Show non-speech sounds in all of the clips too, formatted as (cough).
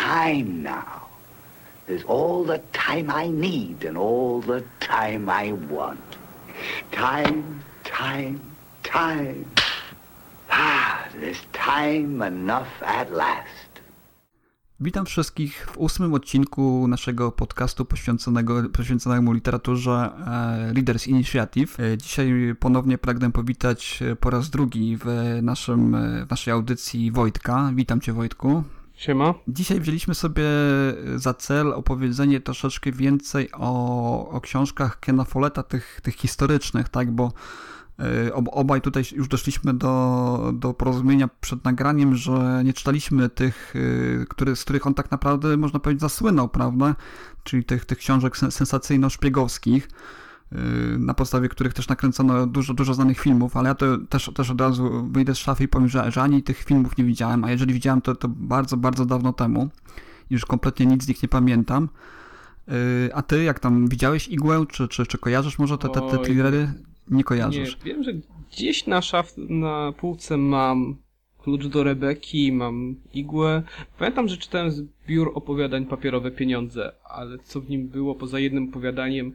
time now. There's all the time I need and all the time I want. Time, time, time. Ah, there's time enough at last. Witam wszystkich w ósmym odcinku naszego podcastu poświęconego, poświęconego literaturze e, Readers Initiative. E, dzisiaj ponownie pragnę powitać e, po raz drugi w, naszym, w naszej audycji Wojtka. Witam Cię Wojtku. Siema. Dzisiaj wzięliśmy sobie za cel opowiedzenie troszeczkę więcej o, o książkach Kena Folletta, tych, tych historycznych, tak, bo E, obaj tutaj już doszliśmy do, do porozumienia przed nagraniem, że nie czytaliśmy tych, e, który, z których on tak naprawdę, można powiedzieć, zasłynął, prawda? Czyli tych, tych książek sensacyjno-szpiegowskich, e, na podstawie których też nakręcono dużo, dużo znanych filmów, ale ja to też, też od razu wyjdę z szafy i powiem, że, że ani tych filmów nie widziałem, a jeżeli widziałem, to, to bardzo, bardzo dawno temu. Już kompletnie nic z nich nie pamiętam. A ty, jak tam widziałeś igłę, czy, czy, czy kojarzysz może te, te, te thrillery? Nie kojarzysz? Nie, wiem, że gdzieś na szaf, na półce mam klucz do Rebeki, mam igłę. Pamiętam, że czytałem zbiór opowiadań Papierowe Pieniądze, ale co w nim było poza jednym opowiadaniem,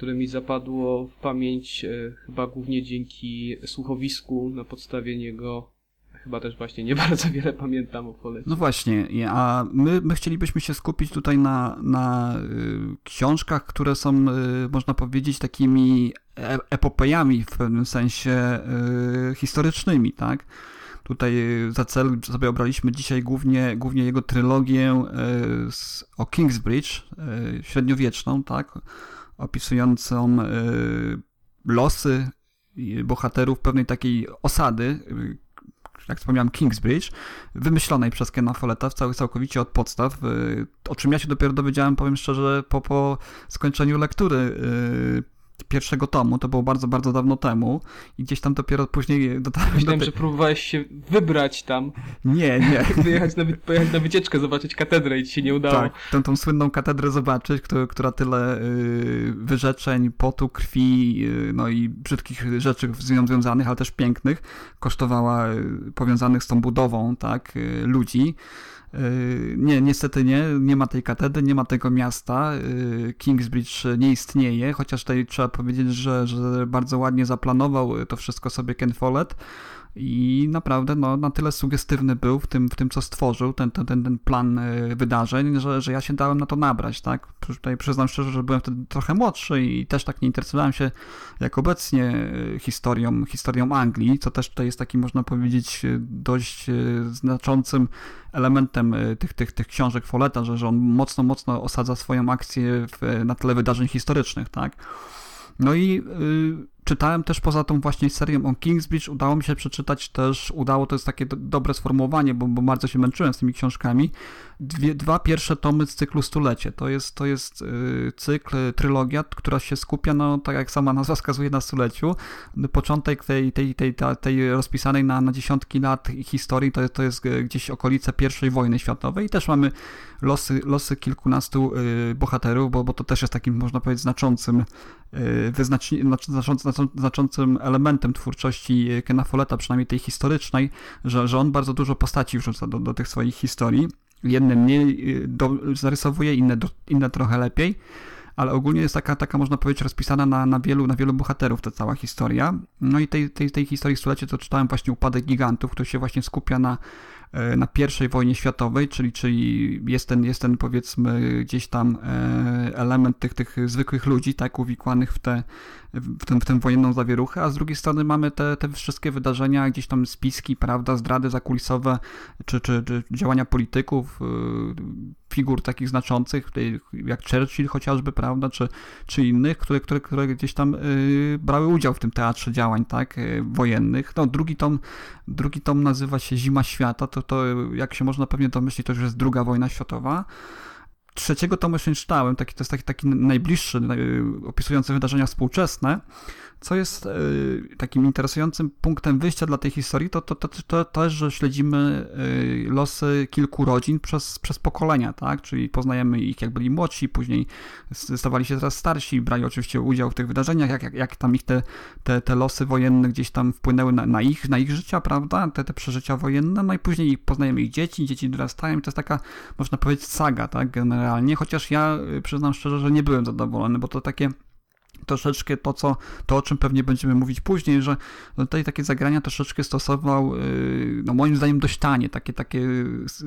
które mi zapadło w pamięć e, chyba głównie dzięki słuchowisku na podstawie niego chyba też właśnie nie (laughs) bardzo wiele pamiętam o Follecie. No właśnie, a my, my chcielibyśmy się skupić tutaj na, na y, książkach, które są, y, można powiedzieć, takimi e epopejami w pewnym sensie y, historycznymi, tak? Tutaj za cel sobie obraliśmy dzisiaj głównie, głównie jego trylogię z, o Kingsbridge, średniowieczną, tak? Opisującą losy bohaterów pewnej takiej osady, jak wspomniałem, Kingsbridge, wymyślonej przez Kena Folletta cały, całkowicie od podstaw, y, o czym ja się dopiero dowiedziałem, powiem szczerze, po, po skończeniu lektury y, pierwszego tomu, to było bardzo, bardzo dawno temu i gdzieś tam dopiero później dotarłem Myślałem, do te... że próbowałeś się wybrać tam. Nie, nie. (laughs) Wyjechać na, pojechać na wycieczkę, zobaczyć katedrę i ci się nie udało. Tak, tą, tą słynną katedrę zobaczyć, która, która tyle y, wyrzeczeń, potu, krwi, y, no i brzydkich rzeczy z nią związanych, ale też pięknych, kosztowała y, powiązanych z tą budową, tak, y, ludzi. Yy, nie, niestety nie, nie ma tej katedry, nie ma tego miasta. Yy, Kingsbridge nie istnieje, chociaż tutaj trzeba powiedzieć, że, że bardzo ładnie zaplanował to wszystko sobie Ken Follett i naprawdę no, na tyle sugestywny był w tym, w tym co stworzył, ten, ten, ten plan e, wydarzeń, że, że ja się dałem na to nabrać, tak? Tutaj przyznam szczerze, że byłem wtedy trochę młodszy i też tak nie interesowałem się jak obecnie e, historią, historią Anglii, co też tutaj jest takim, można powiedzieć, e, dość znaczącym elementem tych, tych, tych książek Folletta, że, że on mocno, mocno osadza swoją akcję w, na tle wydarzeń historycznych, tak? No i y, czytałem też poza tą właśnie serią o Kingsbridge, udało mi się przeczytać też, udało, to jest takie do, dobre sformułowanie, bo, bo, bardzo się męczyłem z tymi książkami, Dwie, dwa pierwsze tomy z cyklu Stulecie. To jest, to jest yy, cykl, trylogia, która się skupia, no tak jak sama nazwa wskazuje, na stuleciu. Początek tej, tej, tej, tej, tej rozpisanej na, na dziesiątki lat historii to, to jest gdzieś okolice I wojny światowej i też mamy losy, losy kilkunastu yy, bohaterów, bo, bo to też jest takim, można powiedzieć, znaczącym yy, wyznacz, znaczącym, znaczącym elementem twórczości Kena Folletta, przynajmniej tej historycznej, że, że on bardzo dużo postaci wrzuca do, do tych swoich historii. Jedne mniej y, do, zarysowuje, inne, do, inne trochę lepiej, ale ogólnie jest taka, taka można powiedzieć, rozpisana na, na, wielu, na wielu bohaterów ta cała historia. No i tej, tej, tej historii stulecie to czytałem właśnie Upadek Gigantów, który się właśnie skupia na E, na I wojnie światowej, czyli, czyli jest, ten, jest ten powiedzmy gdzieś tam e, element tych, tych zwykłych ludzi, tak, uwikłanych w, te, w, ten, w tę wojenną zawieruchę, a z drugiej strony mamy te, te wszystkie wydarzenia, gdzieś tam spiski, prawda, zdrady zakulisowe, czy, czy, czy działania polityków, e, figur takich znaczących, jak Churchill chociażby, prawda, czy, czy innych, które, które, które gdzieś tam brały udział w tym teatrze działań, tak, wojennych. No, drugi tom, drugi tom nazywa się Zima Świata, to, to jak się można pewnie domyślić, to już jest druga wojna światowa. Trzeciego tomu jeszcze nie czytałem, taki, to jest taki, taki najbliższy, opisujący wydarzenia współczesne. Co jest y, takim interesującym punktem wyjścia dla tej historii, to, to, to, to też, że śledzimy y, losy kilku rodzin przez, przez pokolenia, tak? Czyli poznajemy ich jak byli młodsi, później stawali się teraz starsi, brali oczywiście udział w tych wydarzeniach, jak, jak, jak tam ich te, te, te losy wojenne gdzieś tam wpłynęły na, na, ich, na ich życia, prawda? Te, te przeżycia wojenne, no i później poznajemy ich dzieci, dzieci dorastają i to jest taka, można powiedzieć, saga, tak? Generalnie, chociaż ja y, przyznam szczerze, że nie byłem zadowolony, bo to takie troszeczkę to, co, to, o czym pewnie będziemy mówić później, że tutaj takie zagrania troszeczkę stosował, y, no moim zdaniem dość tanie, takie, takie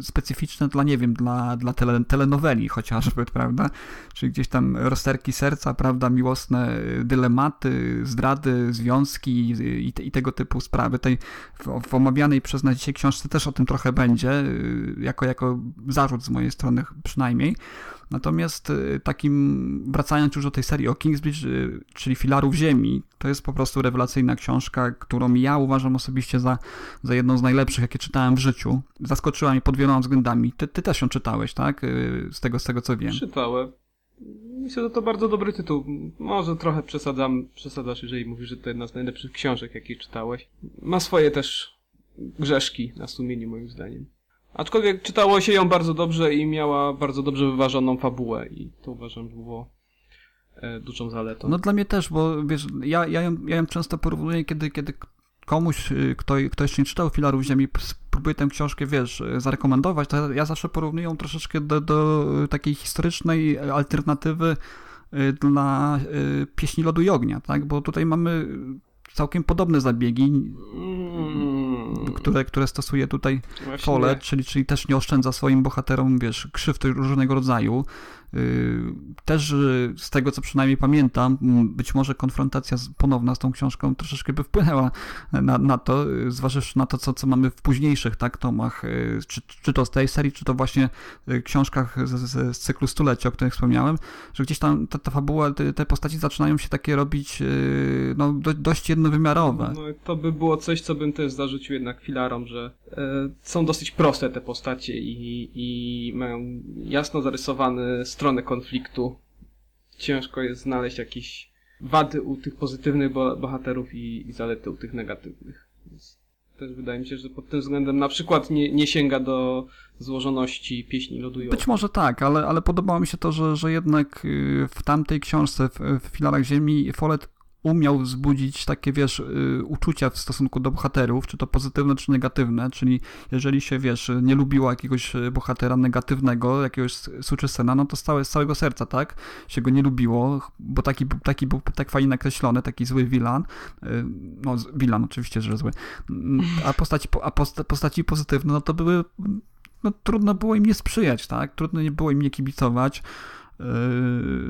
specyficzne dla, nie wiem, dla, dla tele, telenoweli chociażby, (laughs) prawda? Czyli gdzieś tam rozterki serca, prawda, miłosne dylematy, zdrady, związki i, i tego typu sprawy. Tej, w, w omawianej przez nas dzisiaj książce też o tym trochę będzie, y, jako, jako zarzut z mojej strony przynajmniej. Natomiast y, takim, wracając już do tej serii o Kingsbridge, y, czyli Filarów Ziemi, to jest po prostu rewelacyjna książka, którą ja uważam osobiście za, za jedną z najlepszych, jakie czytałem w życiu. Zaskoczyła mnie pod wieloma względami. Ty, ty też ją czytałeś, tak? Y, z tego, z tego co wiem. Czytałem. Myślę, że to bardzo dobry tytuł. Może trochę przesadzam, przesadzasz, jeżeli mówisz, że to jedna z najlepszych książek, jakie czytałeś. Ma swoje też grzeszki na sumieniu, moim zdaniem. Aczkolwiek czytało się ją bardzo dobrze i miała bardzo dobrze wyważoną fabułę i to uważam, było e, dużą zaletą. No dla mnie też, bo wiesz, ja, ja, ją, ja ją często porównuję, kiedy, kiedy komuś, kto, kto jeszcze nie czytał Filarów Ziemi, próbuje tę książkę, wiesz, zarekomendować, to ja zawsze porównuję ją troszeczkę do, do takiej historycznej alternatywy dla Pieśni Lodu i Ognia, tak? Bo tutaj mamy całkiem podobne zabiegi, mm. które, które stosuje tutaj Follett, czyli, czyli też nie oszczędza swoim bohaterom, wiesz, krzywd różnego rodzaju. Y, też y, z tego, co przynajmniej pamiętam, być może konfrontacja ponowna z tą książką troszeczkę by wpłynęła na, na to, y, zważywszy na to, co, co mamy w późniejszych tak, tomach, czy, czy to z tej serii, czy to właśnie książkach z, z, z cyklu Stulecia, o którym wspomniałem, że gdzieś tam ta, ta fabuła, te, te postaci zaczynają się takie robić no, do, dość jednowymiarowe. No, to by było coś, co bym też zarzucił jednak filarom, że e, są dosyć proste te postacie i, i mają jasno zarysowany stronę konfliktu. Ciężko jest znaleźć jakieś wady u tych pozytywnych bohaterów i, i zalety u tych negatywnych. Więc też wydaje mi się, że pod tym względem na przykład nie, nie sięga do złożoności pieśni lodu i Być może tak, ale, ale podobało mi się to, że, że jednak y, w tamtej książce, w, w Filarach Ziemi, Follett umiał wzbudzić takie, wiesz, y, uczucia w stosunku do bohaterów, czy to pozytywne, czy negatywne, czyli jeżeli się, wiesz, nie lubiło jakiegoś y, bohatera negatywnego, jakiegoś suczysena, no to z całego serca, tak, się go nie lubiło, bo taki, taki był tak fajnie nakreślony, taki zły wilan, y, no, wilan oczywiście, że zły, mm, a postaci, a postaci pozytywne, no to były, no trudno było im nie sprzyjać, tak, trudno nie było im nie kibicować,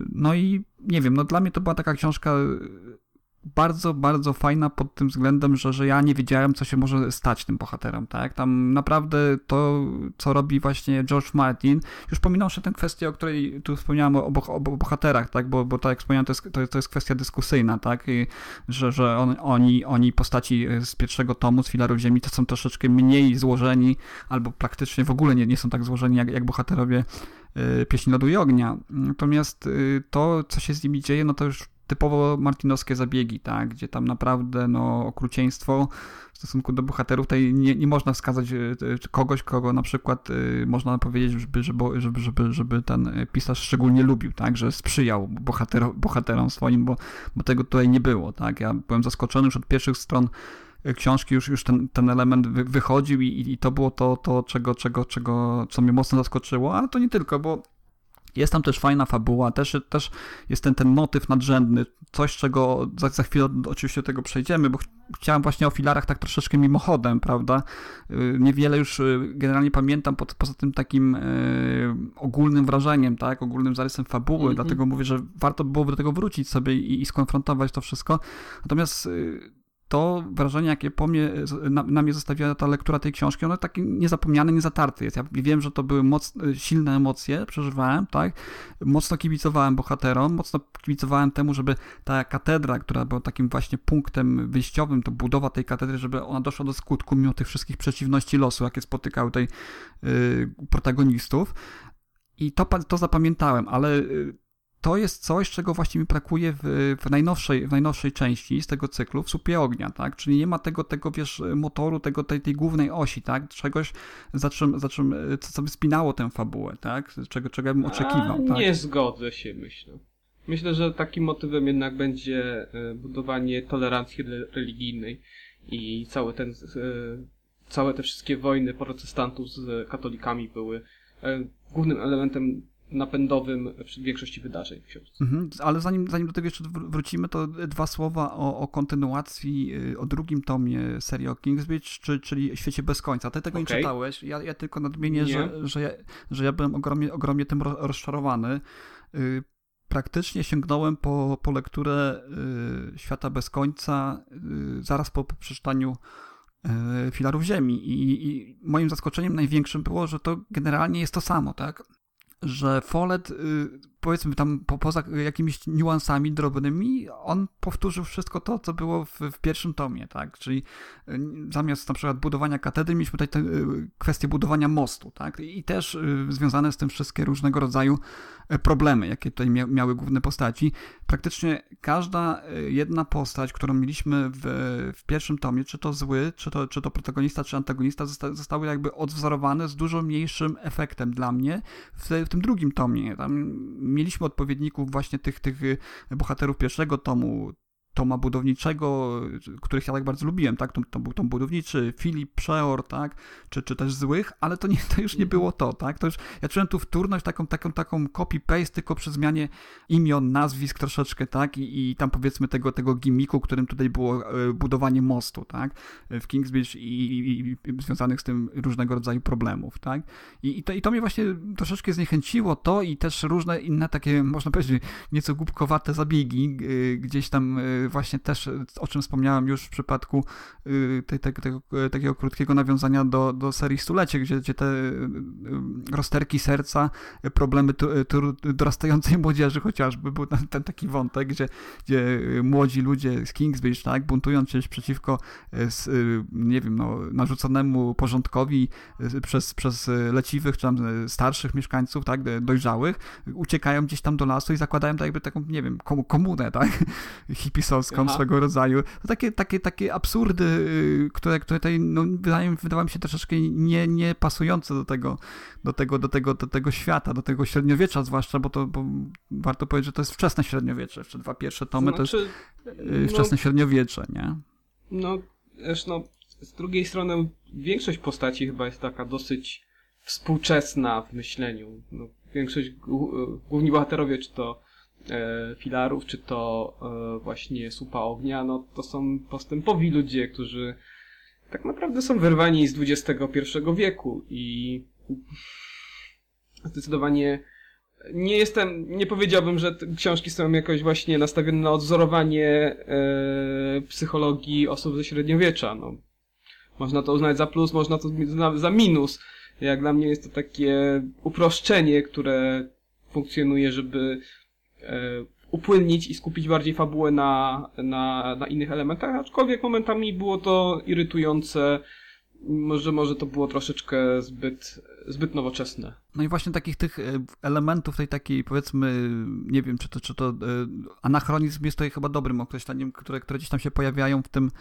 no i nie wiem, no dla mnie to była taka książka bardzo, bardzo fajna pod tym względem, że, że ja nie wiedziałem, co się może stać tym bohaterom, tak? Tam naprawdę to, co robi właśnie George Martin, już pominąwszy tę kwestię, o której tu wspomniałem, o, o, o bohaterach, tak? Bo, bo tak jak wspomniałem, to jest, to, to jest kwestia dyskusyjna, tak? I, że że on, oni, oni postaci z pierwszego tomu, z Filarów Ziemi, to są troszeczkę mniej złożeni, albo praktycznie w ogóle nie, nie są tak złożeni, jak, jak bohaterowie y, Pieśni Lodu i Ognia. Natomiast y, to, co się z nimi dzieje, no to już typowo martinowskie zabiegi, tak, gdzie tam naprawdę no, okrucieństwo w stosunku do bohaterów, tutaj nie, nie można wskazać e, kogoś, kogo na przykład y, można powiedzieć, żeby, żeby, żeby, żeby, żeby ten pisarz szczególnie lubił, tak, że sprzyjał bohater, bohaterom swoim, bo, bo tego tutaj nie było, tak, ja byłem zaskoczony już od pierwszych stron e, książki już, już ten, ten element wy, wychodził i, i to było to, to czego, czego, czego, co mnie mocno zaskoczyło, ale to nie tylko, bo jest tam też fajna fabuła, też, też jest ten, ten motyw nadrzędny, coś czego za, za chwilę oczywiście do tego przejdziemy, bo ch chciałem właśnie o filarach tak troszeczkę mimochodem, prawda? Y, niewiele już y, generalnie pamiętam pod, poza tym takim y, ogólnym wrażeniem, tak? Ogólnym zarysem fabuły, mm -hmm. dlatego mówię, że warto byłoby do tego wrócić sobie i, i skonfrontować to wszystko. Natomiast to wrażenie, jakie po mnie, na, na, mnie zostawiła ta lektura tej książki, ono taki niezapomniane, niezatarty jest. Ja wiem, że to były moc, silne emocje, przeżywałem, tak? Mocno kibicowałem bohaterom, mocno kibicowałem temu, żeby ta katedra, która była takim właśnie punktem wyjściowym, to budowa tej katedry, żeby ona doszła do skutku, mimo tych wszystkich przeciwności losu, jakie spotykały tej protagonistów. I to, to zapamiętałem, ale y, to jest coś, czego właśnie mi brakuje w, w, najnowszej, w najnowszej części z tego cyklu, w Supie Ognia, tak? Czyli nie ma tego, tego wiesz, motoru, tego, tej, tej głównej osi, tak? Czegoś, za czym, za czym co, co by spinało tę fabułę, tak? Czego, czego ja bym oczekiwał, A, tak? Nie zgodzę się, myślę. Myślę, że takim motywem jednak będzie e, budowanie tolerancji religijnej i cały ten, e, całe te wszystkie wojny protestantów z katolikami były e, głównym elementem napędowym w większości wydarzeń w książce. Mhm, ale zanim, zanim do tego jeszcze wrócimy, to dwa słowa o, o kontynuacji, y, o drugim tomie serii o Kingsbridge, czy, czyli Świecie bez końca. Ty tego okay. nie czytałeś. Ja, ja tylko nadmienię, że, że, ja, że ja byłem ogromnie, ogromnie tym rozczarowany. Y, praktycznie sięgnąłem po, po lekturę y, Świata bez końca zaraz po przeczytaniu filarów Ziemi. I, I, moim zaskoczeniem największym było, że to generalnie jest to samo, tak? Że Follett, y, powiedzmy tam po, poza jakimiś niuansami drobnymi, on powtórzył wszystko to, co było w, w, pierwszym tomie, tak? Czyli y, zamiast na przykład budowania katedry, mieliśmy tutaj tę y, kwestię budowania mostu, tak? I też związane z tym wszystkie różnego rodzaju e, problemy, jakie tutaj mia miały główne postaci. Praktycznie każda jedna postać, którą mieliśmy w, w pierwszym tomie, czy to zły, czy to, czy to protagonista, czy antagonista, zosta zostały jakby odwzorowane z dużo mniejszym efektem dla mnie w, w tym drugim tomie. Tam mieliśmy odpowiedników właśnie tych, tych y, bohaterów pierwszego tomu, Toma Budowniczego, których ja tak bardzo lubiłem, tak? To, to był Tom Budowniczy, Filip Przeor, tak? Czy, czy też Złych, ale to, nie, to już nie było to, tak? To już, ja czułem tu wtórność, taką, taką, taką copy-paste, tylko przy zmianie imion, nazwisk troszeczkę, tak? I, i tam powiedzmy tego, tego gimmicku, którym tutaj było e, budowanie mostu, tak? W Kingsbridge i, i, i związanych z tym różnego rodzaju problemów, tak? I, i, to, I to mnie właśnie troszeczkę zniechęciło, to i też różne inne takie, można powiedzieć, nieco głupkowate zabiegi, gdzieś tam e, właśnie też, o czym wspomniałem już w przypadku y, tej, tej, tego, takiego krótkiego nawiązania do, do serii Stulecie, gdzie, gdzie te y, y, rozterki serca, problemy tu, tu, dorastającej młodzieży chociażby, był ten, ten, taki wątek, gdzie, gdzie młodzi ludzie z Kingsbridge, tak, buntując się przeciwko nie wiem, no, narzuconemu porządkowi przez, przez leciwych, czy tam starszych mieszkańców, tak, dojrzałych, uciekają gdzieś tam do lasu i zakładają tak jakby taką, nie wiem, komunę, tak, (laughs) hipisowską Aha. swego rodzaju. To takie, takie, takie absurdy, y, które, które tutaj no, wydają, wydawały mi się troszeczkę nie, nie pasujące do tego, do, tego, do, tego, do tego świata, do tego średniowiecza zwłaszcza, bo to bo warto powiedzieć, że to jest wczesne średniowiecze. Jeszcze dwa pierwsze tomy znaczy, to jest znaczy, y, wczesne no, średniowiecze, nie? No, zresztą z drugiej strony większość postaci chyba jest taka dosyć współczesna w myśleniu. No, większość, główni bohaterowie, czy to filarów, czy to e, właśnie słupa ognia, no to są postępowi ludzie, którzy tak naprawdę są wyrwani z XXI wieku i zdecydowanie nie jestem, nie powiedziałbym, że książki są jakoś właśnie nastawione na odzorowanie e, psychologii osób ze średniowiecza. No, można to uznać za plus, można to za, za minus. Jak dla mnie jest to takie uproszczenie, które funkcjonuje, żeby E, upłynnić i skupić bardziej fabułę na, na, na innych elementach, aczkolwiek momentami było to irytujące, może, może to było troszeczkę zbyt, zbyt nowoczesne. No i właśnie takich tych e, elementów, tej takiej powiedzmy, nie wiem, czy to, czy to e, anachronizm jest tutaj chyba dobrym określeniem, które, które gdzieś tam się pojawiają w tym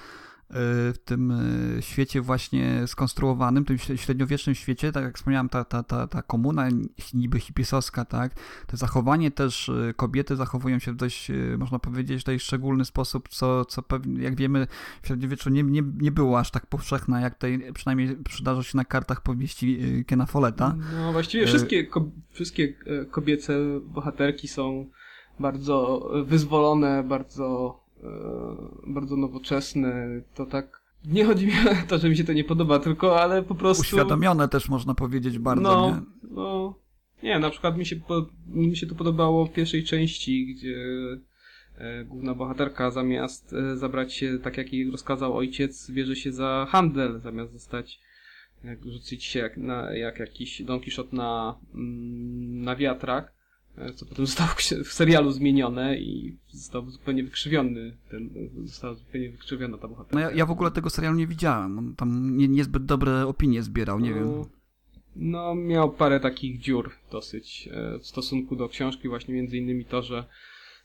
w tym e, świecie właśnie skonstruowanym, tym średniowiecznym świecie, tak jak wspomniałem, ta, ta, ta, ta komuna niby hipisowska, tak, to zachowanie też e, kobiety zachowują się w dość, można powiedzieć, w dość szczególny sposób, co, co pewnie, jak wiemy, w średniowieczu nie, nie, nie było aż tak powszechne, jak tutaj przynajmniej przydarza się na kartach powieści Kena Folletta. No właściwie wszystkie, ko wszystkie kobiece bohaterki są bardzo wyzwolone, bardzo bardzo nowoczesne, to tak nie chodzi mi o to, że mi się to nie podoba, tylko ale po prostu... Uświadomione też można powiedzieć bardzo, no, nie? No, nie, na przykład mi się, po, mi się to podobało w pierwszej części, gdzie e, główna bohaterka zamiast e, zabrać się, tak jak jej rozkazał ojciec, bierze się za handel, zamiast zostać, jak rzucić się jak, na, jak jakiś Don Quixote na, mm, na wiatrak, e, co potem zostało w serialu zmienione i został zupełnie wykrzywiony, ten, została zupełnie wykrzywiona ta bohaterka. No ja, ja w ogóle tego serialu nie widziałem. On tam nie, niezbyt dobre opinie zbierał, nie wiem. No, No, miał parę takich dziur dosyć e, w stosunku do książki, właśnie między innymi to, że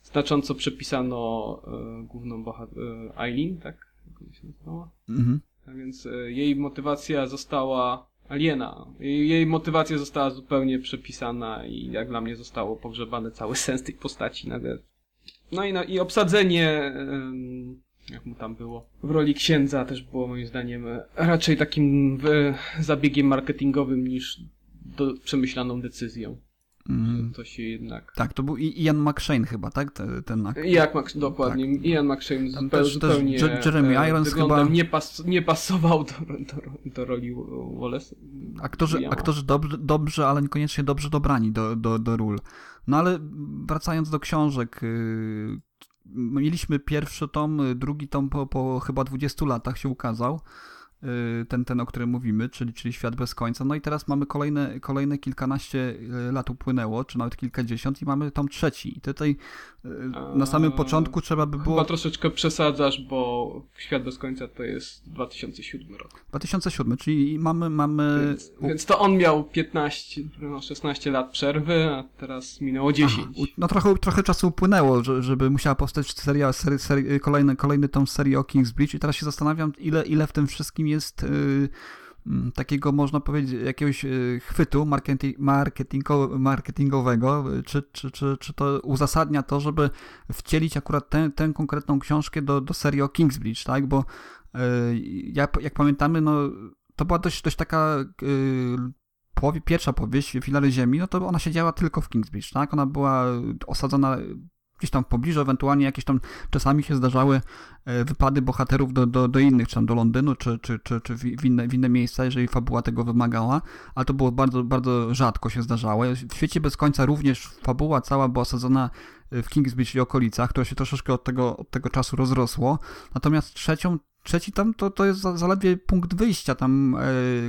znacząco przepisano e, główną bohaterkę Eileen, tak? Jak się nazywała? Mhm. A więc e, jej motywacja została aliena. Jej, motywacja została zupełnie przepisana i jak dla mnie zostało pogrzebany cały (laughs) sens tej postaci nagle. No i, no, i obsadzenie, jak mu tam było, w roli księdza też było moim zdaniem e, raczej takim zabiegiem marketingowym niż do, przemyślaną decyzją. Mhm. To się jednak... Tak, to był Ian McShane chyba, tak? Ten, ten ak- Jak dokładnie, Ian McShane Tam zupeł, też- też zupełnie Je- Jeremy Irons chyba- nie, pas, nie pasował do, do, do roli Wallace. Aktorzy, Williama. aktorzy dobrze, dobrze, ale niekoniecznie dobrze dobrani do, do, do ról. No ale wracając do książek, yy, mieliśmy pierwszy tom, y, drugi tom po, po chyba 20 latach się ukazał. Yy, Ten, ten, o którym mówimy, czyli, czyli Świat bez końca. No i teraz mamy kolejne, kolejne kilkanaście yy, lat upłynęło, czy nawet kilkadziesiąt i mamy tom trzeci. I tutaj yy, na samym początku trzeba by było... Chyba troszeczkę przesadzasz, bo Świat bez końca to jest 2007 rok. 2007, czyli mamy... mamy... Więc, więc to on miał 15, no 16 lat przerwy, a teraz minęło 10. Aha, no trochę, trochę czasu upłynęło, że- żeby musiała powstać seria, kolejny, kolejny tom serii o Kingsbridge i teraz się zastanawiam, ile, ile w tym wszystkim jest y, mm, takiego, można powiedzieć, jakiegoś y, chwytu marketi, marketingo, marketingowego, czy, czy, czy, czy to uzasadnia to, żeby wcielić akurat tę, tę konkretną książkę do, do serii o Kingsbridge, tak, bo y, ja, jak pamiętamy, no to była dość, dość taka pierwsza powieść, Filary Ziemi, no to ona się działa tylko w Kingsbridge, tak? Ona była osadzona gdzieś tam w pobliżu, ewentualnie jakieś tam czasami się zdarzały e, wypady bohaterów do, do, do innych, czy tam do Londynu, czy, czy, czy, czy w inne, w inne miejsca, jeżeli fabuła tego wymagała, ale to było bardzo, bardzo rzadko się zdarzało. W świecie bez końca również fabuła cała była osadzona e, w Kingsbridge i okolicach, które się troszeczkę od tego, od tego czasu rozrosło. Natomiast trzecią trzeci tam to, to jest za- zaledwie punkt wyjścia, tam e,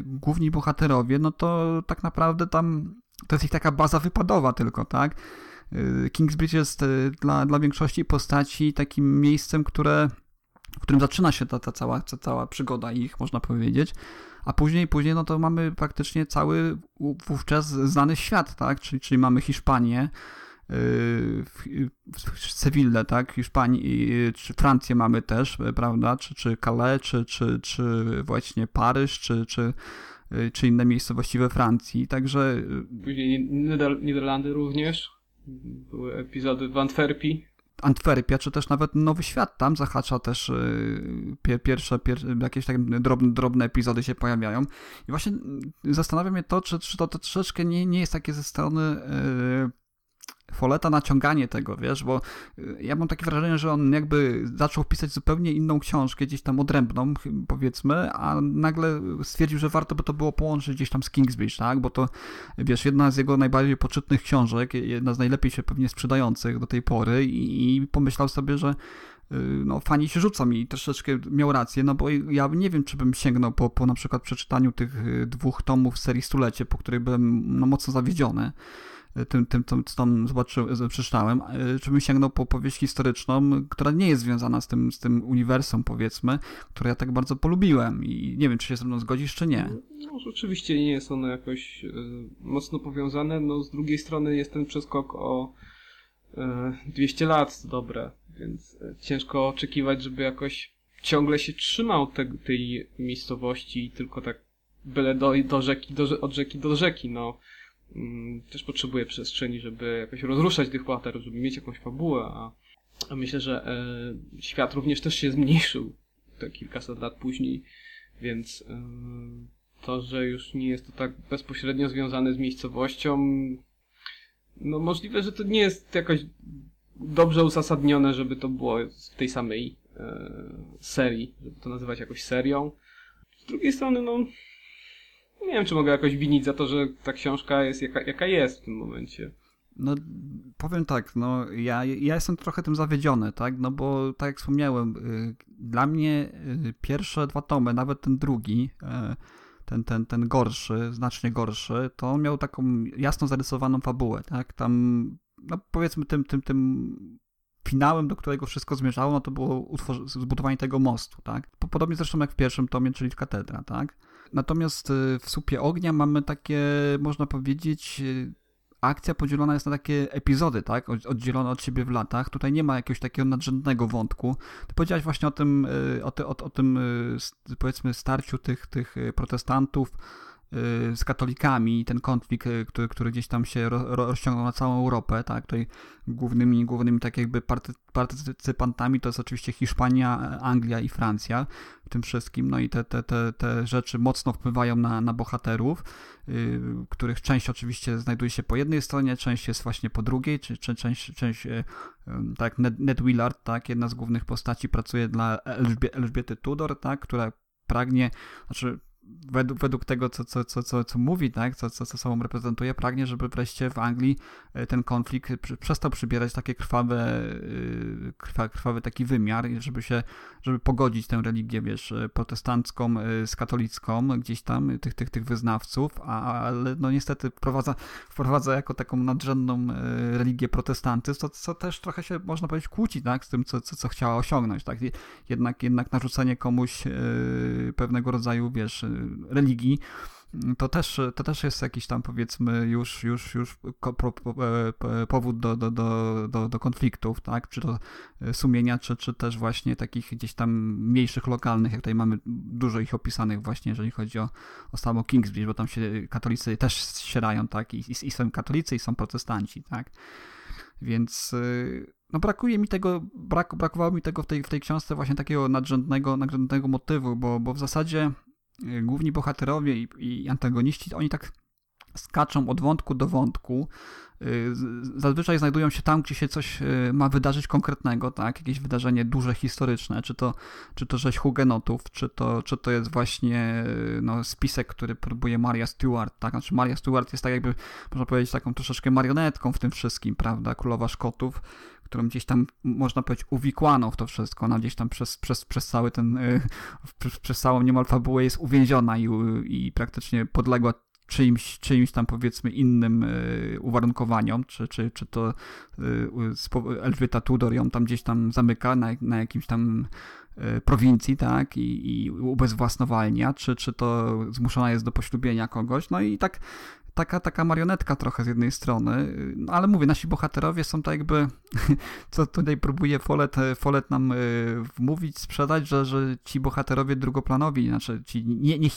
główni bohaterowie, no to tak naprawdę tam to jest ich taka baza wypadowa tylko, tak? E, Kingsbridge jest e, dla, dla większości postaci takim miejscem, które, w którym zaczyna się ta, ta, cała, ta cała przygoda ich, można powiedzieć, a później, później no to mamy praktycznie cały wówczas znany świat, tak? Czyli, czyli mamy Hiszpanię, w Sewillę, tak, Hiszpanii, czy Francję mamy też, prawda, czy, czy Calais, czy, czy, czy właśnie Paryż, czy, czy, czy inne miejscowości we Francji, także Później Nider- Niderlandy również. Były epizody w Antwerpii. Antwerpia, czy też nawet Nowy Świat, tam zahacza też y, pier, pierwsze, pier, jakieś takie drobne, drobne epizody się pojawiają. I właśnie y, zastanawia mnie to, czy, czy to, to troszeczkę nie, nie jest takie ze strony y, Foleta naciąganie tego, wiesz, bo y, ja mam takie wrażenie, że on jakby zaczął pisać zupełnie inną książkę, gdzieś tam odrębną, powiedzmy, a nagle stwierdził, że warto by to było połączyć gdzieś tam z Kingsbridge, tak, bo to, wiesz, jedna z jego najbardziej poczytnych książek, jedna z najlepiej się pewnie sprzedających do tej pory i, i pomyślał sobie, że y, no fani się rzucą i troszeczkę miał rację, no bo ja nie wiem, czy bym sięgnął po, po na przykład przeczytaniu tych y, dwóch tomów serii Stulecie, po których byłem no, mocno zawiedziony tym, tym, co tam zobaczyłem, przeczytałem, y, czy bym sięgnął po powieść historyczną, która nie jest związana z tym, z tym uniwersum, powiedzmy, które ja tak bardzo polubiłem i nie wiem, czy się ze mną zgodzisz, czy nie. No, rzeczywiście nie jest one jakoś e, mocno powiązane. No, z drugiej strony jest ten przeskok o e, 200 lat dobre, więc e, ciężko oczekiwać, żeby jakoś ciągle się trzymał te, tej miejscowości i tylko tak byle do, do rzeki, do, od rzeki do rzeki, no. Mm, Też potrzebuje przestrzeni, żeby jakoś rozruszać tych bohaterów, żeby mieć jakąś fabułę, a, a myślę, że e, świat również też się zmniejszył te kilkaset lat później, więc e, to, że już nie jest to tak bezpośrednio związane z miejscowością, no możliwe, że to nie jest jakoś dobrze uzasadnione, żeby to było w tej samej e, serii, żeby to nazywać jakoś serią. Z drugiej strony, no nie wiem, czy mogę jakoś winić za to, że ta książka jest jaka, jaka jest w tym momencie. No, powiem tak, no, ja, ja jestem trochę tym zawiedziony, tak, no bo tak jak wspomniałem, y, dla mnie y, pierwsze dwa tomy, nawet ten drugi, y, ten, ten, ten gorszy, znacznie gorszy, to on miał taką jasno zarysowaną fabułę, tak, tam, no powiedzmy tym, tym, tym finałem, do którego wszystko zmierzało, no to było zbudowanie tego mostu, tak? Podobnie zresztą jak w pierwszym tomie, czyli w Katedra, tak? Natomiast w Supie Ognia mamy takie, można powiedzieć, akcja podzielona jest na takie epizody, tak? Oddzielone od siebie w latach. Tutaj nie ma jakiegoś takiego nadrzędnego wątku. Ty powiedziałeś właśnie o tym, y, o, ty, o, o tym y, powiedzmy starciu tych, tych y, protestantów Y, z katolikami, ten konflikt, y, który, który gdzieś tam się rozciągnął na całą Europę, tak, tutaj głównymi, głównymi tak jakby partycypantami to jest oczywiście Hiszpania, Anglia i Francja w tym wszystkim, no i te, te, te, te rzeczy mocno wpływają na, na bohaterów, yy, których część oczywiście znajduje się po jednej stronie, część jest właśnie po drugiej, czy, czy część, część yy, tak, Ned, Ned Willard, tak, jedna z głównych postaci pracuje dla Elżbiety Tudor, tak, która pragnie, znaczy według, według tego, co, co, co, co, co mówi, tak, co, co, co sobą reprezentuje, pragnie, żeby wreszcie w Anglii e, ten konflikt przestał przybierać takie krwawe, e, krwa, krwawy taki wymiar, żeby się, żeby pogodzić tę religię, wiesz, e, protestancką z katolicką, gdzieś tam, tych, tych, tych wyznawców, ale no niestety wprowadza, wprowadza jako taką nadrzędną religię protestantyzm, to co też trochę się, można powiedzieć, kłóci, tak, z tym, co, co, co chciała osiągnąć, tak, jednak, jednak narzucenie komuś pewnego rodzaju, wiesz, religii, to też, to też jest jakiś tam powiedzmy już, już, już e, powód do, do, do, do, do konfliktów, tak? Czy to sumienia, czy, czy też właśnie takich gdzieś tam mniejszych, lokalnych, jak tutaj mamy dużo ich opisanych właśnie, jeżeli chodzi o, o samo Kingsbridge, bo tam się katolicy też ścierają, tak? I, i, i są katolicy, i są protestanci, tak? Więc y, no brakuje mi tego, brak, brakowało mi tego w tej, w tej książce właśnie takiego nadrzędnego, nadrzędnego motywu, bo, bo w zasadzie główni bohaterowie i, i antagoniści, oni tak skaczą od wątku do wątku. Y, zazwyczaj znajdują się tam, gdzie się coś y, ma wydarzyć konkretnego, tak? Jakieś wydarzenie duże, historyczne, czy to, czy to rzeź hugenotów, czy to, czy to jest właśnie no, spisek, który próbuje Maria Stewart, tak? Znaczy Maria Stewart jest tak jakby, można powiedzieć, taką troszeczkę marionetką w tym wszystkim, prawda? Królowa Szkotów, którą gdzieś tam, można powiedzieć, uwikłano w to wszystko. Ona gdzieś tam przez, przez, przez cały ten, przez, przez całą niemal fabułę jest uwięziona i, i praktycznie podległa czyimś, czyimś tam powiedzmy innym y, uwarunkowaniom, czy, czy, czy to y, Elżbieta Tudor ją tam gdzieś tam zamyka na, na jakimś tam y, prowincji, tak, i, i ubezwłasnowalnia, czy, czy to zmuszona jest do poślubienia kogoś, no i tak taka, taka marionetka trochę z jednej strony, no ale mówię, nasi bohaterowie są tak jakby, (laughs) co tutaj próbuje Follett, Follett nam y, wmówić, sprzedać, że, że ci bohaterowie drugoplanowi, znaczy ci nie, nie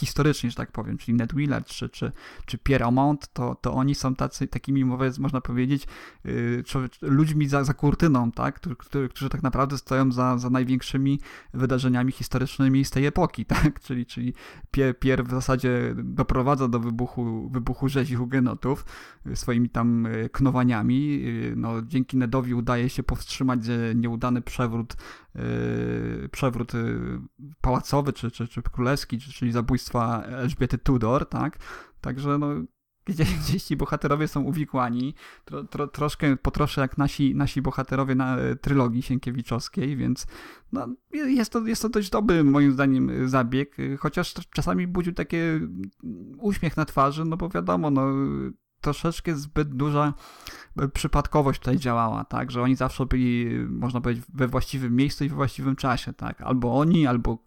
że tak powiem, czyli Ned Willard czy, czy, czy Pierre Aumont, to, to oni są tacy, takimi, można powiedzieć, y, ludźmi za, za kurtyną, tak, którzy, którzy tak naprawdę stoją za, za największymi wydarzeniami historycznymi z tej epoki, (laughs) tak, czyli, czyli Pierre w zasadzie doprowadza do wybuchu, wybuchu rzezi hugenotów y, swoimi tam y, knowaniami. Y, no, dzięki Nedowi udaje się powstrzymać nieudany przewrót, przewrót pałacowy czy, czy, czy królewski, czyli zabójstwa Elżbiety Tudor, tak? Także no, gdzie, (laughs) gdzieś ci bohaterowie są uwikłani, tro, tro, troszkę po trosze jak nasi, nasi bohaterowie na trylogii Sienkiewiczowskiej, więc no, jest, to, jest to dość dobry moim zdaniem zabieg, chociaż czasami budził takie uśmiech na twarzy, no bo wiadomo, no troszeczkę zbyt duża przypadkowość tutaj działała, tak, że oni zawsze byli, można powiedzieć, we właściwym miejscu i we właściwym czasie, tak, albo oni, albo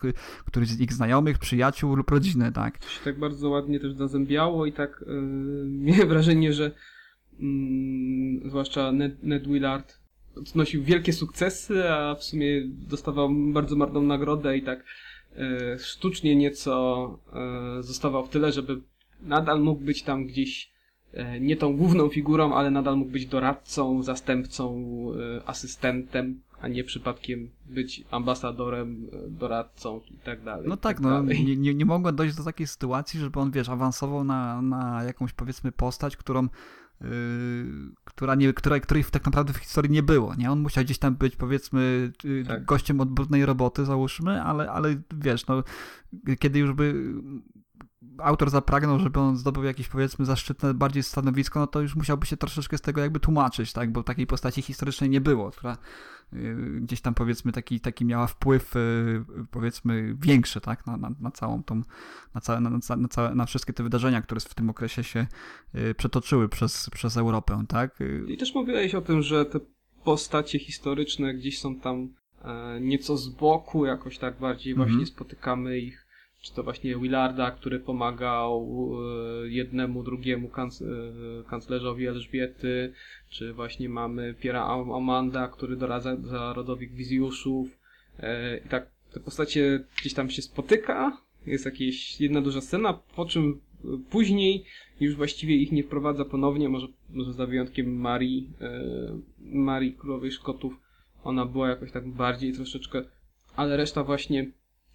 któryś z ich znajomych, przyjaciół lub rodziny, tak. To się tak bardzo ładnie też zazębiało i tak yy, (laughs) miałem wrażenie, że yy, zwłaszcza Ned, Ned Willard odnosił wielkie sukcesy, a w sumie dostawał bardzo marną nagrodę i tak yy, sztucznie nieco yy, zostawał w tyle, żeby nadal mógł być tam gdzieś E, nie tą główną figurą, ale nadal mógł być doradcą, zastępcą, e, asystentem, a nie przypadkiem być ambasadorem, e, doradcą i tak dalej. No tak, tak no, nie, nie, nie mogło dojść do takiej sytuacji, żeby on, wiesz, awansował na, na jakąś, powiedzmy, postać, którą Yy, która nie, która, której tak naprawdę w historii nie było, nie? On musiał gdzieś tam być, powiedzmy, yy, tak. gościem od brudnej roboty, załóżmy, ale, ale wiesz, no, kiedy już by autor zapragnął, żeby on zdobył jakieś powiedzmy zaszczytne bardziej stanowisko, no to już musiałby się troszeczkę z tego jakby tłumaczyć, tak, bo takiej postaci historycznej nie było, która y, gdzieś tam powiedzmy taki, taki miała wpływ y, powiedzmy większy, tak, na, na, na całą tą, na, całe, na, na, całe, na wszystkie te wydarzenia, które w tym okresie się y, przetoczyły przez, przez Europę, tak. I też mówiłeś o tym, że te postacie historyczne gdzieś są tam e, nieco z boku, jakoś tak bardziej Mhm. właśnie spotykamy ich, czy to właśnie Willarda, który pomagał e, jednemu, drugiemu kanc e, kanclerzowi Elżbiety, czy właśnie mamy Piera Am- Amanda, który doradza za rodowi Gwizjuszów. E, I tak te postacie gdzieś tam się spotyka, jest jakaś jedna duża scena, po czym później już właściwie ich nie wprowadza ponownie, może, może za wyjątkiem Marii, Marii Królowej Szkotów. Ona była jakoś tak bardziej troszeczkę, ale reszta właśnie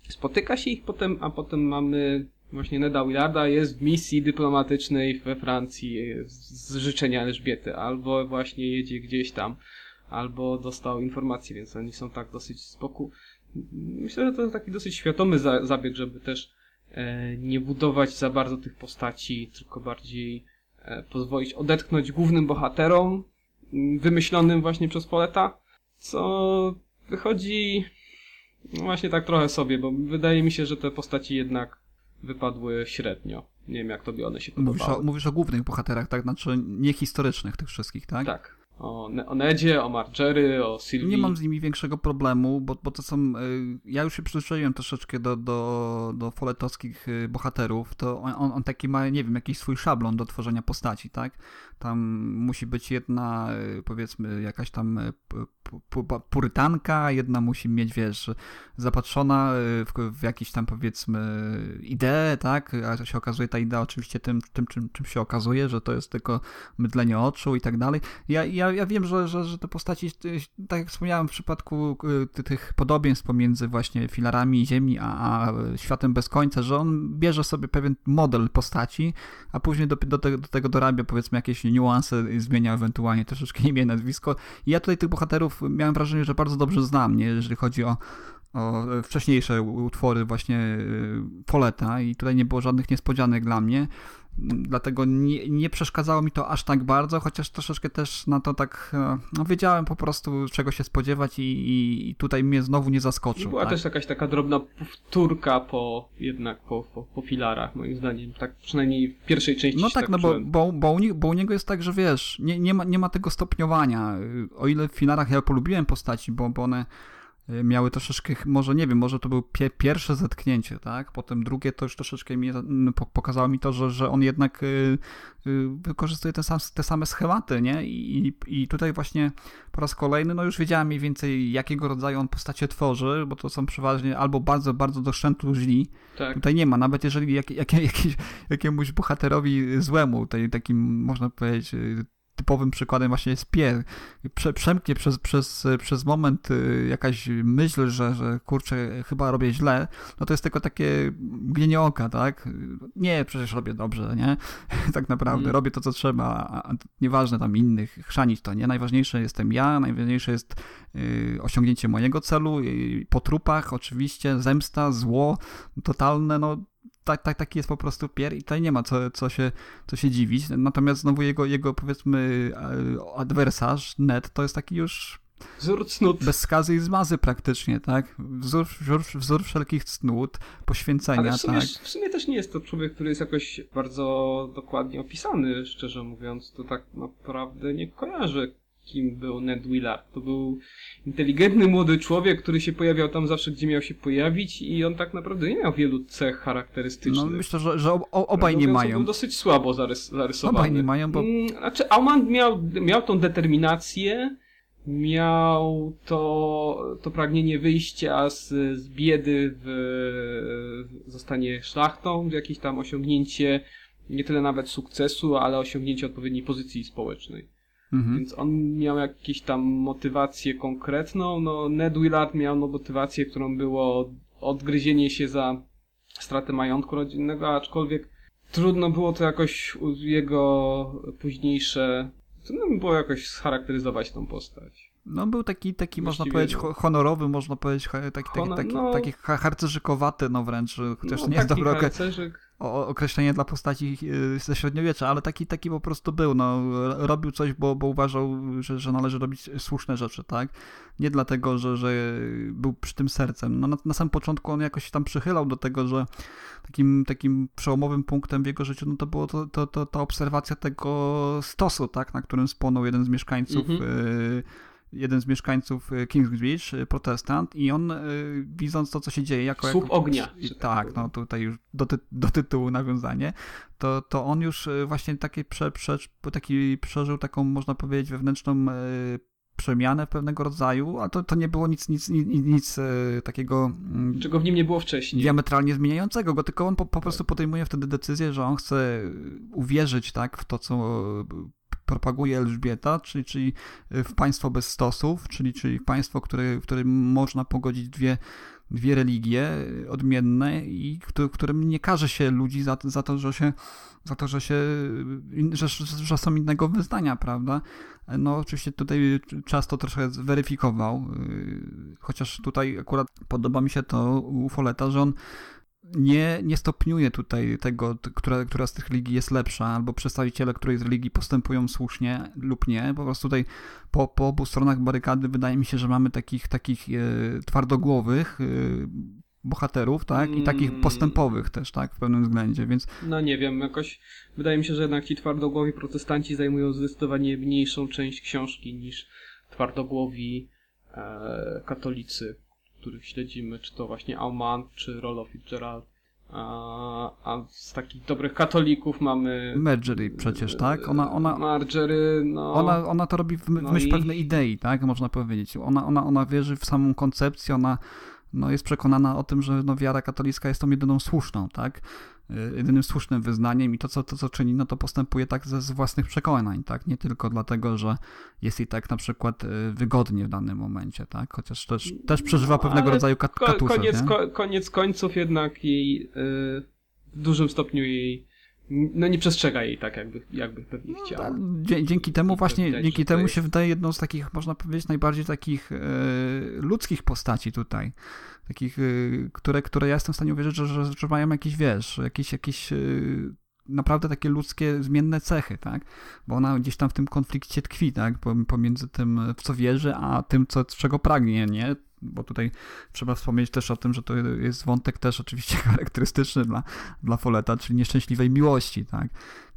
spotyka się ich potem, a potem mamy właśnie Neda Willarda jest w misji dyplomatycznej we Francji z życzenia Elżbiety, albo właśnie jedzie gdzieś tam, albo dostał informacje, więc oni są tak dosyć z boku. Myślę, że to jest taki dosyć świadomy za zabieg, żeby też e, nie budować za bardzo tych postaci, tylko bardziej e, pozwolić odetchnąć głównym bohaterom, m, wymyślonym właśnie przez Poleta, co wychodzi no właśnie tak trochę sobie, bo wydaje mi się, że te postaci jednak wypadły średnio. Nie wiem, jak tobie one się Mówisz podobały. o, mówisz o głównych bohaterach, tak, znaczy niehistorycznych tych wszystkich, tak? Tak. O, Ne- o Nedzie, o Margery, o Sylwii. Nie mam z nimi większego problemu, bo, bo to są. y, Ja już się przyzwyczaiłem troszeczkę do, do, do foletowskich y, bohaterów. To on, on, taki ma, nie wiem, jakiś swój szablon do tworzenia postaci, tak? Tam musi być jedna, y, powiedzmy, jakaś tam pu- pu- pu- purytanka, jedna musi mieć, wiesz, zapatrzona w, w jakiś tam, powiedzmy, ideę, tak? A się okazuje ta idea oczywiście tym, tym czym, czym się okazuje, że to jest tylko mydlenie oczu i tak dalej. Ja, ja, ja wiem, że, że, że te postaci, y, tak jak wspomniałem w przypadku y, ty- tych podobieństw pomiędzy właśnie filarami Ziemi a, a światem bez końca, że on bierze sobie pewien model postaci, a później do, do, te, do tego dorabia powiedzmy jakieś niuanse, y, zmienia ewentualnie troszeczkę (laughs) imię, nazwisko. I ja tutaj tych bohaterów miałem wrażenie, że bardzo dobrze znam, nie? jeżeli chodzi o o wcześniejsze utwory właśnie y, Foleta i tutaj nie było żadnych niespodzianek dla mnie. Dlatego nie, nie przeszkadzało mi to aż tak bardzo, chociaż troszeczkę też na to tak, e, no wiedziałem po prostu czego się spodziewać i, i, tutaj mnie znowu nie zaskoczył. była tak? też jakaś taka drobna powtórka po, jednak po, po, po filarach, moim zdaniem. Tak przynajmniej w pierwszej części No się tak, no bo, bo, bo, u nie, bo u niego jest tak, że wiesz, nie, nie, ma, nie ma tego stopniowania. Y, O ile w filarach ja polubiłem postaci, bo, bo one miały troszeczkę, może nie wiem, może to było pie, pierwsze zetknięcie, tak? Potem drugie to już troszeczkę mi, mm, po- pokazało mi to, że, że on jednak y, y, wykorzystuje te, sam, te same schematy, nie? I, i- tutaj właśnie po raz kolejny, no już wiedziałem mniej więcej, jakiego rodzaju on postacie tworzy, bo to są przeważnie albo bardzo, bardzo do szczętu źli, Tak. Tutaj nie ma, nawet jeżeli jak, jak, (laughs) jakiś, jakiemuś bohaterowi złemu, tej, takim można powiedzieć y, typowym przykładem właśnie jest Pierre, Prze, przemknie przez, przez, przez moment y, jakaś myśl, że, że kurczę, chyba robię źle, no to jest tylko takie mgnienie oka, tak? Nie, przecież robię dobrze, nie? (laughs) tak naprawdę, Mm. robię to, co trzeba, a, a nieważne tam innych, chrzanić to, nie? Najważniejsze jestem ja, najważniejsze jest y, osiągnięcie mojego celu, y, po trupach oczywiście, zemsta, zło, totalne, no tak, tak, taki jest po prostu pier i tutaj nie ma co, co, się, co się dziwić. Natomiast znowu jego, jego powiedzmy e, adwersarz, Ned, to jest taki już Wzór cnót. bez skazy i zmazy praktycznie, tak? Wzór, wzór, wzór wszelkich cnót, poświęcenia, Ale w sumie, tak? w sumie też nie jest to człowiek, który jest jakoś bardzo dokładnie opisany, szczerze mówiąc. To tak naprawdę nie kojarzę, kim był Ned Willard. To był inteligentny młody człowiek, który się pojawiał tam zawsze, gdzie miał się pojawić i on tak naprawdę nie miał wielu cech charakterystycznych. No myślę, że, że ob, obaj nie mają. Był dosyć słabo zarys zarysowany. Obaj nie mają, bo- Mm, Znaczy, Aumand miał, miał tą determinację, miał to, to pragnienie wyjścia z, z biedy w zostanie szlachtą, w jakieś tam osiągnięcie nie tyle nawet sukcesu, ale osiągnięcie odpowiedniej pozycji społecznej. Mhm. Więc on miał jakąś tam motywację konkretną. No, Ned Willard miał no, motywację, którą było odgryzienie się za stratę majątku rodzinnego, aczkolwiek trudno było to jakoś jego późniejsze. Trudno mi było jakoś scharakteryzować tą postać. No był taki, taki można powiedzieć, no. ho- honorowy, można powiedzieć, taki, taki, Honor- taki, no. taki ha- harcerzykowaty, no wręcz, chociaż no, nie jest dobre harcerzyk. określenie dla postaci y, ze średniowiecza, ale taki, taki po prostu był, no, robił coś, bo, bo uważał, że, że należy robić słuszne rzeczy, tak? Nie dlatego, że, że był przy tym sercem. No, na, na samym początku on jakoś się tam przychylał do tego, że takim, takim przełomowym punktem w jego życiu, no to było to, to, to, ta obserwacja tego stosu, tak, na którym spłonął jeden z mieszkańców Mhm. y, jeden z mieszkańców y, Kingsbridge, y, protestant, i on, y, widząc to, co się dzieje, jako... Słup jako ognia, tak Tak, no tutaj już do, ty, do tytułu nawiązanie, to, to on już właśnie takie prze, prze, taki przeżył taką, można powiedzieć, wewnętrzną przemianę pewnego rodzaju, a to, to nie było nic, nic, nic, nic takiego mm, Czego w nim nie było wcześniej. diametralnie zmieniającego go, tylko on po, po prostu podejmuje wtedy decyzję, że on chce uwierzyć tak, w to, co propaguje Elżbieta, czyli, czyli w państwo bez stosów, czyli, czyli państwo, które, w którym można pogodzić dwie, dwie religie odmienne i w któ- w którym nie karze się ludzi za, za to, że się za to, że się, że, że są innego wyznania, prawda? No oczywiście tutaj czas to troszkę zweryfikował, chociaż tutaj akurat podoba mi się to u Foleta, że on nie, nie stopniuje tutaj tego, która, która z tych religii jest lepsza, albo przedstawiciele której z religii postępują słusznie lub nie. Po prostu tutaj po, po obu stronach barykady wydaje mi się, że mamy takich, takich e, twardogłowych e, bohaterów, tak? I takich Mm. postępowych też, tak? W pewnym względzie, więc No nie wiem, jakoś wydaje mi się, że jednak ci twardogłowi protestanci zajmują zdecydowanie mniejszą część książki niż twardogłowi e, katolicy, których śledzimy, czy to właśnie Auman, czy Rollo Fitzgerald. A, a z takich dobrych katolików mamy Marjorie przecież, tak? Ona, ona, Margery, no... Ona, ona to robi w, w No myśl i- pewnej idei, tak? Można powiedzieć. Ona, ona, ona wierzy w samą koncepcję, ona no, jest przekonana o tym, że no, wiara katolicka jest tą jedyną słuszną, tak? Y, Jedynym słusznym wyznaniem i to, co, to, co czyni, no to postępuje tak ze z własnych przekonań, tak? Nie tylko dlatego, że jest jej tak na przykład y, wygodnie w danym momencie, tak? Chociaż też, też przeżywa No, pewnego rodzaju kat katusę, koniec, nie? ko- koniec końców jednak jej y, w dużym stopniu jej no nie przestrzega jej tak, jakby, jakby pewnie chciała. Dzie- Dzięki temu właśnie, widać, dzięki temu jest- się wydaje jedną z takich, można powiedzieć, najbardziej takich e, ludzkich postaci tutaj. Takich, e, które, które ja jestem w stanie uwierzyć, że, że, że mają jakieś, wiesz, jakieś, jakieś e, naprawdę takie ludzkie, zmienne cechy, tak? Bo ona gdzieś tam w tym konflikcie tkwi, tak? Pom- Pomiędzy tym, w co wierzy, a tym, co, czego pragnie, nie? Bo tutaj trzeba wspomnieć też o tym, że to jest wątek też oczywiście (laughs) charakterystyczny dla, dla Foleta, czyli nieszczęśliwej miłości, tak?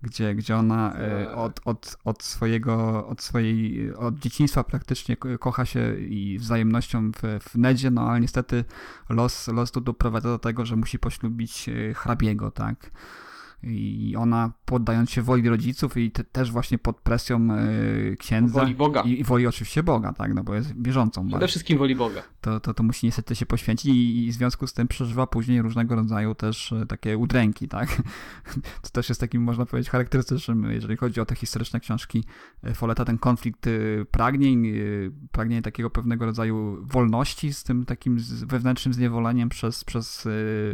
Gdzie, gdzie ona e, Tak. od, od, od swojego, od swojej, od dzieciństwa praktycznie ko- kocha się i wzajemnością w, w Nedzie, no ale niestety los, los tu doprowadza do tego, że musi poślubić e, hrabiego, tak? I ona poddając się woli rodziców i te, też właśnie pod presją e, księdza. Woli Boga. I, I woli oczywiście Boga, tak? No bo jest wierzącą Przede wszystkim woli Boga. to, to, to musi niestety się poświęcić i, i w związku z tym przeżywa później różnego rodzaju też e, takie udręki, tak? (laughs) To też jest takim, można powiedzieć, charakterystycznym, jeżeli chodzi o te historyczne książki e, Foleta, ten konflikt pragnień, pragnień takiego pewnego rodzaju wolności z tym takim wewnętrznym zniewoleniem przez, przez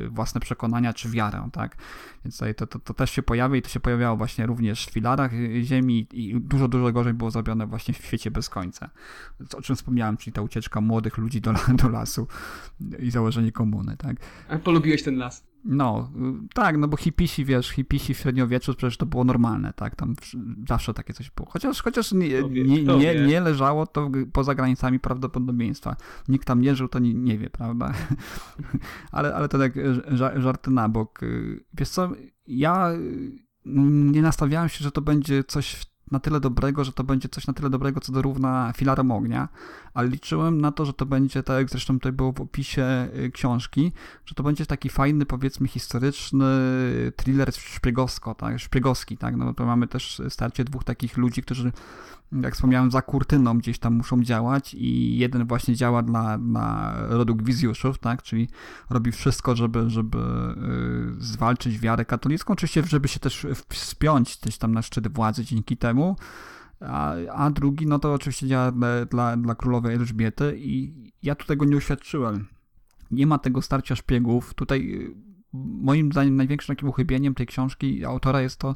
własne przekonania czy wiarę, tak? Więc tutaj to, to, to też się pojawia i to się pojawiało właśnie również w filarach ziemi i dużo, dużo gorzej było zrobione właśnie w świecie bez końca. O czym wspomniałem, czyli ta ucieczka młodych ludzi do, (laughs) do lasu i założenie komuny, tak? A polubiłeś ten las. No, tak, no bo hipisi, wiesz, hipisi w średniowieczu przecież to było normalne, tak? Tam wsz- zawsze takie coś było. Chociaż, chociaż nie, nie, nie, nie leżało to poza granicami prawdopodobieństwa. Nikt tam nie żył, to nie, nie wie, prawda? (laughs) ale, ale to tak ża- żarty na bok. Wiesz co, ja y, nie nastawiałem się, że to będzie coś na tyle dobrego, że to będzie coś na tyle dobrego, co dorówna filarem ognia, ale liczyłem na to, że to będzie, tak jak zresztą tutaj było w opisie y, książki, że to będzie taki fajny, powiedzmy, historyczny thriller szpiegowsko, tak, szpiegowski, tak, no to mamy też starcie dwóch takich ludzi, którzy, jak wspomniałem, za kurtyną gdzieś tam muszą działać i jeden właśnie działa dla, dla rodu Gwizjuszów, tak, czyli robi wszystko, żeby, żeby y, zwalczyć wiarę katolicką, oczywiście, żeby się też wspiąć gdzieś tam na szczyt władzy dzięki temu, a, a drugi, no to oczywiście działa dla, dla, dla królowej Elżbiety i ja tu tego nie uświadczyłem. Nie ma tego starcia szpiegów. Tutaj y, moim zdaniem największym takim uchybieniem tej książki autora jest to,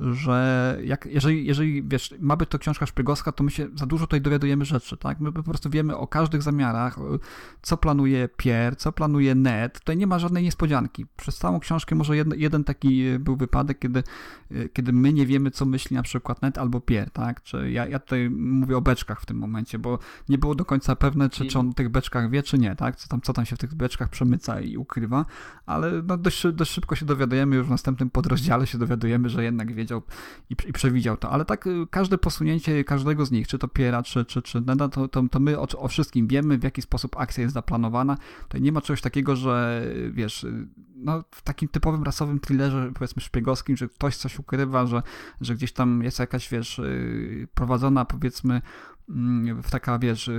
że jak, jeżeli, jeżeli wiesz, ma być to książka szpiegowska, to my się za dużo tutaj dowiadujemy rzeczy, tak? My po prostu wiemy o każdych zamiarach, co planuje Pierre, co planuje Ned. Tutaj nie ma żadnej niespodzianki. Przez całą książkę może jeden, jeden taki był wypadek, kiedy, kiedy my nie wiemy, co myśli na przykład Ned albo Pierre, tak? Czy ja, ja tutaj mówię o beczkach w tym momencie, bo nie było do końca pewne, czy, czy on o tych beczkach wie, czy nie, tak? Co tam, co tam się w tych beczkach przemyca i ukrywa, ale no dość, dość szybko się dowiadujemy, już w następnym podrozdziale się dowiadujemy, że jednak wiedział i, i przewidział to, ale tak y, każde posunięcie każdego z nich, czy to Piera, czy, czy, czy Neda, to, to, to my o, o, wszystkim wiemy, w jaki sposób akcja jest zaplanowana. To nie ma czegoś takiego, że y, wiesz, y, no, w takim typowym rasowym thrillerze, powiedzmy szpiegowskim, że ktoś coś ukrywa, że, że gdzieś tam jest jakaś, wiesz, prowadzona, powiedzmy, mm, w taka, wiesz,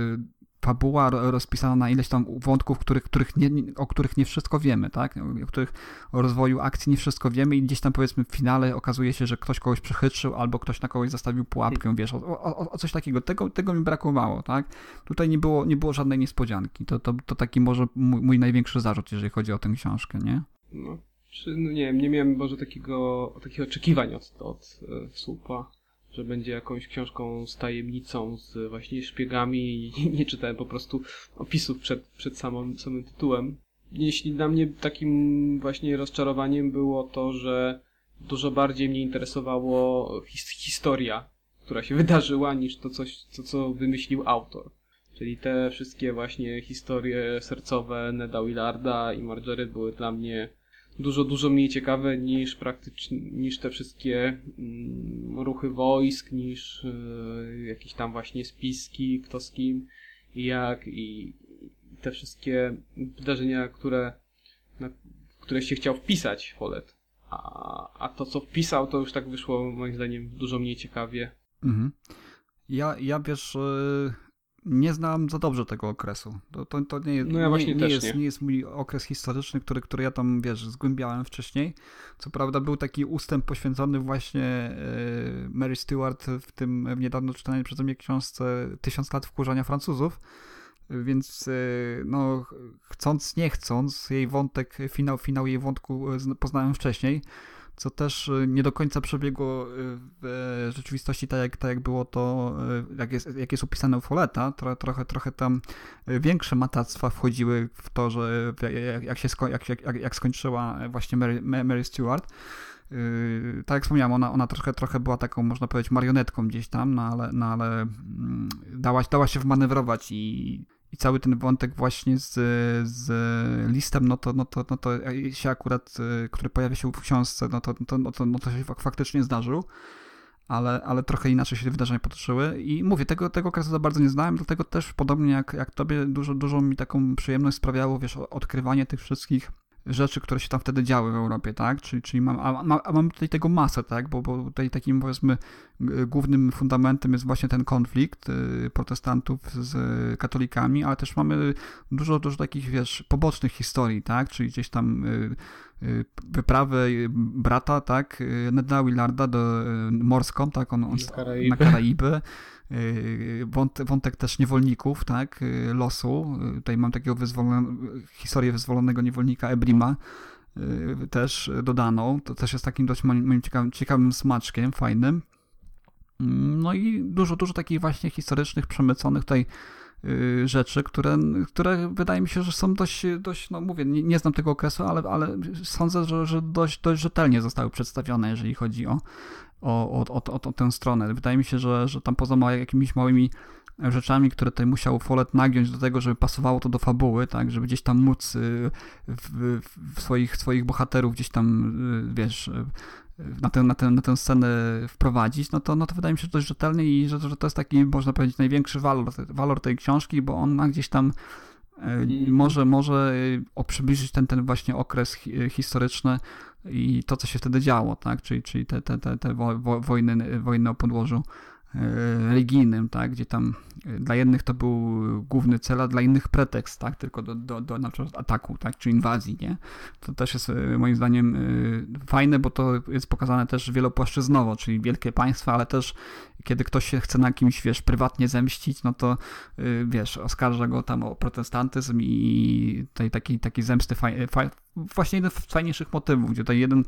fabuła rozpisana na ileś tam wątków, których, których nie, o których nie wszystko wiemy, tak? O których o rozwoju akcji nie wszystko wiemy i gdzieś tam powiedzmy w finale okazuje się, że ktoś kogoś przechytrzył albo ktoś na kogoś zastawił pułapkę, wiesz, o, o, o, coś takiego. Tego, tego mi brakowało, tak? Tutaj nie było, nie było żadnej niespodzianki. To, to, to taki może mój, mój największy zarzut, jeżeli chodzi o tę książkę, nie? No, no nie wiem, nie miałem może takiego, takich oczekiwań od, od e, słupa że będzie jakąś książką z tajemnicą, z właśnie szpiegami i (laughs) nie czytałem po prostu opisów przed, przed samym, samym tytułem. Jeśli dla mnie takim właśnie rozczarowaniem było to, że dużo bardziej mnie interesowało his historia, która się (laughs) wydarzyła, niż to coś, co, co wymyślił autor. Czyli te wszystkie właśnie historie sercowe Neda Willarda i Marjorie były dla mnie dużo, dużo mniej ciekawe niż praktycznie, niż te wszystkie mm, ruchy wojsk, niż y, jakieś tam właśnie spiski, kto z kim i jak i te wszystkie wydarzenia, które, na, które się chciał wpisać Follett. A, a to, co wpisał, to już tak wyszło moim zdaniem dużo mniej ciekawie. Mhm. Ja, ja wiesz, y, nie znam za dobrze tego okresu. To, to, to nie, no ja nie, nie, jest, nie. nie jest mój okres historyczny, który, który ja tam, wiesz, zgłębiałem wcześniej. Co prawda był taki ustęp poświęcony właśnie e, Mary Stuart w tym w niedawno czytanej przeze mnie książce Tysiąc lat wkurzania Francuzów. Więc e, no, chcąc, nie chcąc, jej wątek, finał, finał jej wątku e, poznałem wcześniej co też y, nie do końca przebiegło y, w rzeczywistości tak, jak, tak jak było to, y, jak jest, jak jest opisane u Foleta. Trochę, trochę, trochę tam większe matactwa wchodziły w to, że jak, jak, się sko jak, jak, jak skończyła właśnie Mary, Mary Stewart. tak jak wspomniałem, ona, ona trochę, trochę była taką, można powiedzieć, marionetką gdzieś tam, no ale, no ale mm, dała, dała się wmanewrować i i cały ten wątek właśnie z, z listem, no to, no, to, no to się akurat, y, który pojawia się w książce, no to, to, no to, no to się faktycznie zdarzył, ale, ale trochę inaczej się wydarzenia potoczyły. I mówię, tego, tego okresu za bardzo nie znałem, dlatego też podobnie jak, jak tobie, dużo, dużo mi taką przyjemność sprawiało, wiesz, odkrywanie tych wszystkich rzeczy, które się tam wtedy działy w Europie, tak? Czyli, czyli mam, a, a mam tutaj tego masę, tak? Bo, bo tutaj takim powiedzmy głównym fundamentem jest właśnie ten konflikt y, protestantów z katolikami, ale też mamy dużo, dużo takich, wiesz, pobocznych historii, tak? Czyli gdzieś tam y, wyprawę brata, tak? Neda Willarda do morską, tak? On, on, na Karaiby wątek też niewolników, tak, losu. Tutaj mam takiego wyzwolone, historię wyzwolonego niewolnika Ebrima, też dodaną. To też jest takim dość moim ciekawym, ciekawym smaczkiem, fajnym. No i dużo, dużo takich właśnie historycznych, przemyconych tutaj rzeczy, które, które wydaje mi się, że są dość, dość no mówię, nie, nie znam tego okresu, ale, ale sądzę, że, że dość, dość rzetelnie zostały przedstawione, jeżeli chodzi o, o, o, o, o tę stronę. Wydaje mi się, że, że tam poza jakimiś małymi rzeczami, które tutaj musiał Follett nagiąć do tego, żeby pasowało to do fabuły, tak, żeby gdzieś tam móc y, w, w swoich, swoich bohaterów gdzieś tam, y, wiesz, y, na tę, na, tę, na tę scenę wprowadzić, no to, no to wydaje mi się dość rzetelny i że, że to jest taki, można powiedzieć, największy walor, walor tej książki, bo on gdzieś tam może, może przybliżyć ten, ten właśnie okres historyczny i to, co się wtedy działo, tak? czyli, czyli te, te, te, te wojny, wojny o podłożu e, religijnym, tak? gdzie tam e, dla jednych to był główny cel, a dla innych pretekst, tak? tylko do, do, do na przykład ataku, tak? czy inwazji. Nie? To też jest e, moim zdaniem fajne, bo to jest pokazane też wielopłaszczyznowo, czyli wielkie państwa, ale też kiedy ktoś się chce na kimś, wiesz, prywatnie zemścić, no to wiesz, oskarża go tam o protestantyzm i tej takiej, zemsty faj, faj, właśnie jeden z fajniejszych motywów, gdzie tutaj jeden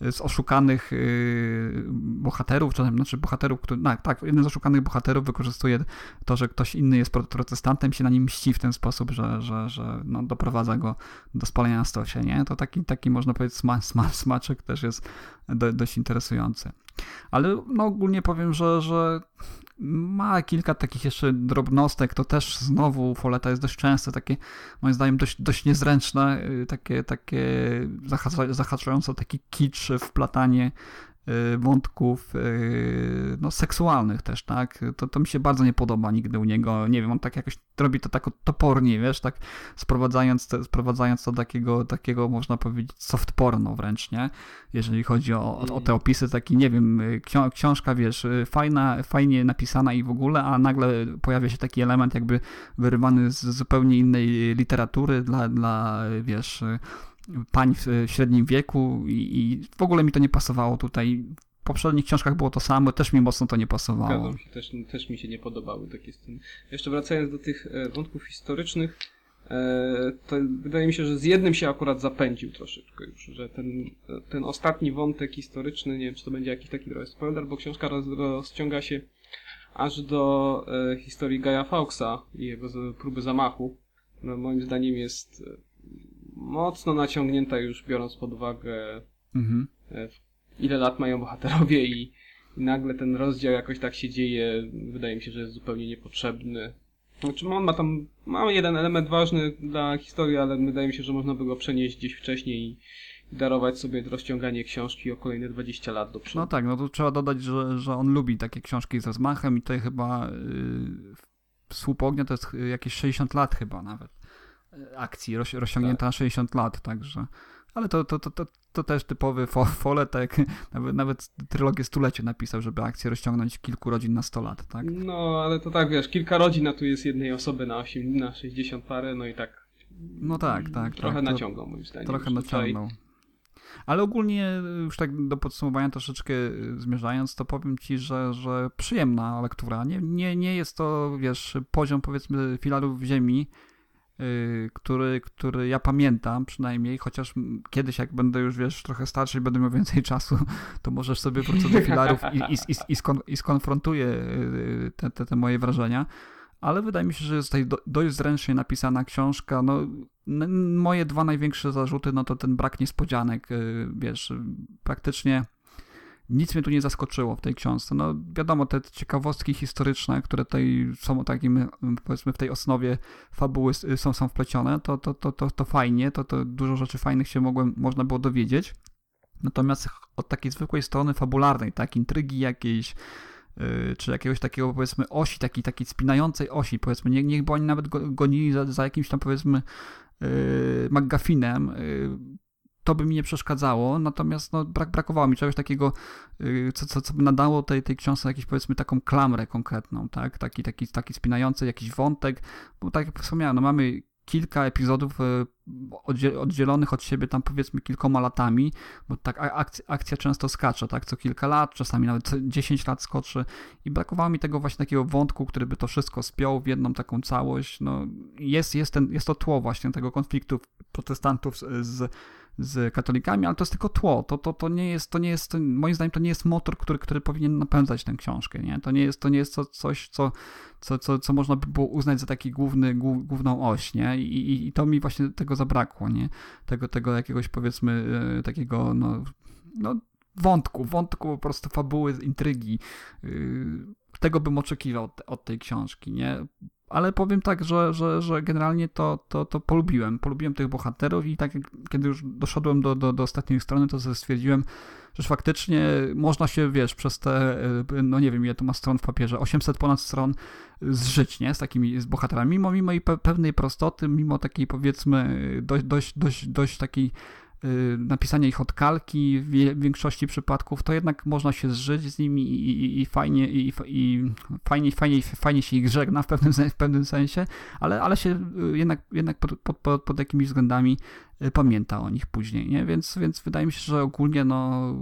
z oszukanych yy, bohaterów, czy znaczy bohaterów, który, no, tak, jeden z oszukanych bohaterów wykorzystuje to, że ktoś inny jest protestantem, się na nim mści w ten sposób, że, że, że no, doprowadza go do spalenia na stosie, nie? To taki, taki można powiedzieć sma, sma, smaczek też jest do, dość interesujący. Ale no, ogólnie powiem, że, że ma kilka takich jeszcze drobnostek, to też znowu Foleta jest dość częste, takie moim zdaniem dość, dość niezręczne, y, takie, takie zahaczające taki kicz, wplatanie wątków y, no, seksualnych też, tak? To, to mi się bardzo nie podoba nigdy u niego. Nie wiem, on tak jakoś robi to tak topornie, wiesz, tak sprowadzając, sprowadzając to do takiego, takiego, można powiedzieć, soft porno wręcz, nie? Jeżeli chodzi o, o, o te opisy, taki, nie wiem, y, książka, wiesz, fajna, fajnie napisana i w ogóle, a nagle pojawia się taki element jakby wyrywany z zupełnie innej literatury dla, dla wiesz pań w średnim wieku i, i, w ogóle mi to nie pasowało tutaj. W poprzednich książkach było to samo, też mi mocno to nie pasowało. Się, też, też mi się nie podobały takie sceny. Jeszcze wracając do tych e, wątków historycznych, e, to wydaje mi się, że z jednym się akurat zapędził troszeczkę już, że ten, ten ostatni wątek historyczny, nie wiem, czy to będzie jakiś taki trochę spoiler, bo książka roz, rozciąga się aż do e, historii Gaja Fawkesa i jego próby zamachu. No, moim zdaniem jest mocno naciągnięta już biorąc pod uwagę mhm. E, ile lat mają bohaterowie i, i nagle ten rozdział jakoś tak się dzieje, wydaje mi się, że jest zupełnie niepotrzebny. Znaczy on ma tam, ma jeden element ważny dla historii, ale wydaje mi się, że można by go przenieść gdzieś wcześniej i darować sobie rozciąganie książki o kolejne 20 lat do przodu. No tak, no to trzeba dodać, że, że on lubi takie książki z rozmachem i tutaj chyba yy, Słup Ognia to jest jakieś 60 lat chyba nawet akcji roz, rozciągnięta tak. na 60 lat, także. Ale to, to, to, to, to też typowy fole, tak (laughs) nawet, nawet trylogię stulecie napisał, żeby akcję rozciągnąć kilku rodzin na 100 lat, tak? No, ale to tak, wiesz, kilka rodzin, a tu jest jednej osoby na, 8, na 60 parę, no i tak. No tak, tak. Trochę tak, naciągał moim zdaniem. Trochę naciągnął. Ale ogólnie już tak do podsumowania troszeczkę zmierzając, to powiem Ci, że, że przyjemna lektura. Nie, nie, nie jest to, wiesz, poziom powiedzmy filarów ziemi, Y, który, który ja pamiętam przynajmniej, chociaż kiedyś jak będę już, wiesz, trochę starszy i będę miał więcej (laughs) czasu, to możesz sobie wrócić do filarów i, i, i, i, skon, i skonfrontuję y, te, te, te moje wrażenia ale wydaje mi się, że jest tutaj do, dość zręcznie napisana książka. No, moje dwa największe zarzuty, no to ten brak niespodzianek, y, wiesz, praktycznie nic mnie tu nie zaskoczyło w tej książce. No wiadomo, te ciekawostki historyczne, które tutaj są takim, powiedzmy, w tej osnowie fabuły są, są wplecione, to, to, to, to, to fajnie, to, to dużo rzeczy fajnych się mogłem, można było dowiedzieć. Natomiast od takiej zwykłej strony fabularnej, tak, intrygi jakiejś, yy, czy jakiegoś takiego, powiedzmy, osi, takiej, takiej spinającej osi, powiedzmy, nie, niech bo oni nawet gonili za, za jakimś tam, powiedzmy, yy, McGuffinem, yy, to by mi nie przeszkadzało, natomiast no, brak, brakowało mi czegoś takiego, y, co, co, co by nadało tej, tej książce jakąś powiedzmy taką klamrę konkretną, tak? Taki, taki, taki spinający jakiś wątek, bo tak jak wspomniałem, no mamy kilka epizodów y, oddzielonych od siebie tam powiedzmy kilkoma latami, bo tak akcja, akcja, często skacze, tak, co kilka lat, czasami nawet 10 lat skoczy i brakowało mi tego właśnie takiego wątku, który by to wszystko spiął w jedną taką całość, no jest, jest, ten, jest to tło właśnie tego konfliktu protestantów z, z katolikami, ale to jest tylko tło. To, to, to nie jest, to nie jest, moim zdaniem, to nie jest motor, który, który powinien napędzać tę książkę. Nie? To nie jest, to nie jest coś, co, co, co, co można by było uznać za taki główny, główną oś, nie? I, i, I to mi właśnie tego zabrakło, nie? Tego, tego jakiegoś powiedzmy e, takiego, no, no wątku, wątku po prostu fabuły, intrygi. Yy, tego bym oczekiwał od tej książki, nie? Ale powiem tak, że, że, że generalnie to, to, to polubiłem. Polubiłem tych bohaterów i tak kiedy już doszedłem do, do, do ostatniej strony, to stwierdziłem, że faktycznie można się, wiesz, przez te, no nie wiem, ile to ma stron w papierze, 800 ponad stron zżyć, nie, z takimi z bohaterami, mimo, mimo i pewnej prostoty, mimo takiej powiedzmy dość, dość, dość, dość takiej Y, napisania ich od kalki w większości przypadków, to jednak można się zżyć z nimi i, i, i fajnie, i, i, fajnie, fajnie, fajnie się ich żegna w pewnym, w pewnym sensie, ale, ale się y, jednak, jednak pod, pod, pod, pod jakimiś względami y, pamięta o nich później, nie? Więc, więc wydaje mi się, że ogólnie no,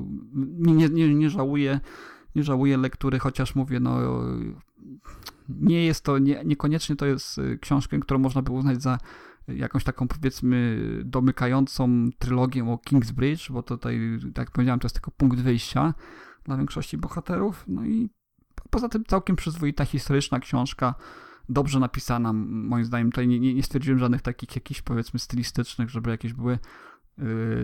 nie, nie, nie żałuję nie żałuję lektury, chociaż mówię, no nie jest to, nie, niekoniecznie to jest książkę, którą można by uznać za jakąś taką powiedzmy domykającą trylogię o Kingsbridge, bo tutaj, tak jak powiedziałem, to jest tylko punkt wyjścia dla większości bohaterów. No i poza tym całkiem przyzwoita historyczna książka, dobrze napisana, moim zdaniem. Tutaj nie, nie stwierdziłem żadnych takich jakichś powiedzmy stylistycznych, żeby jakieś były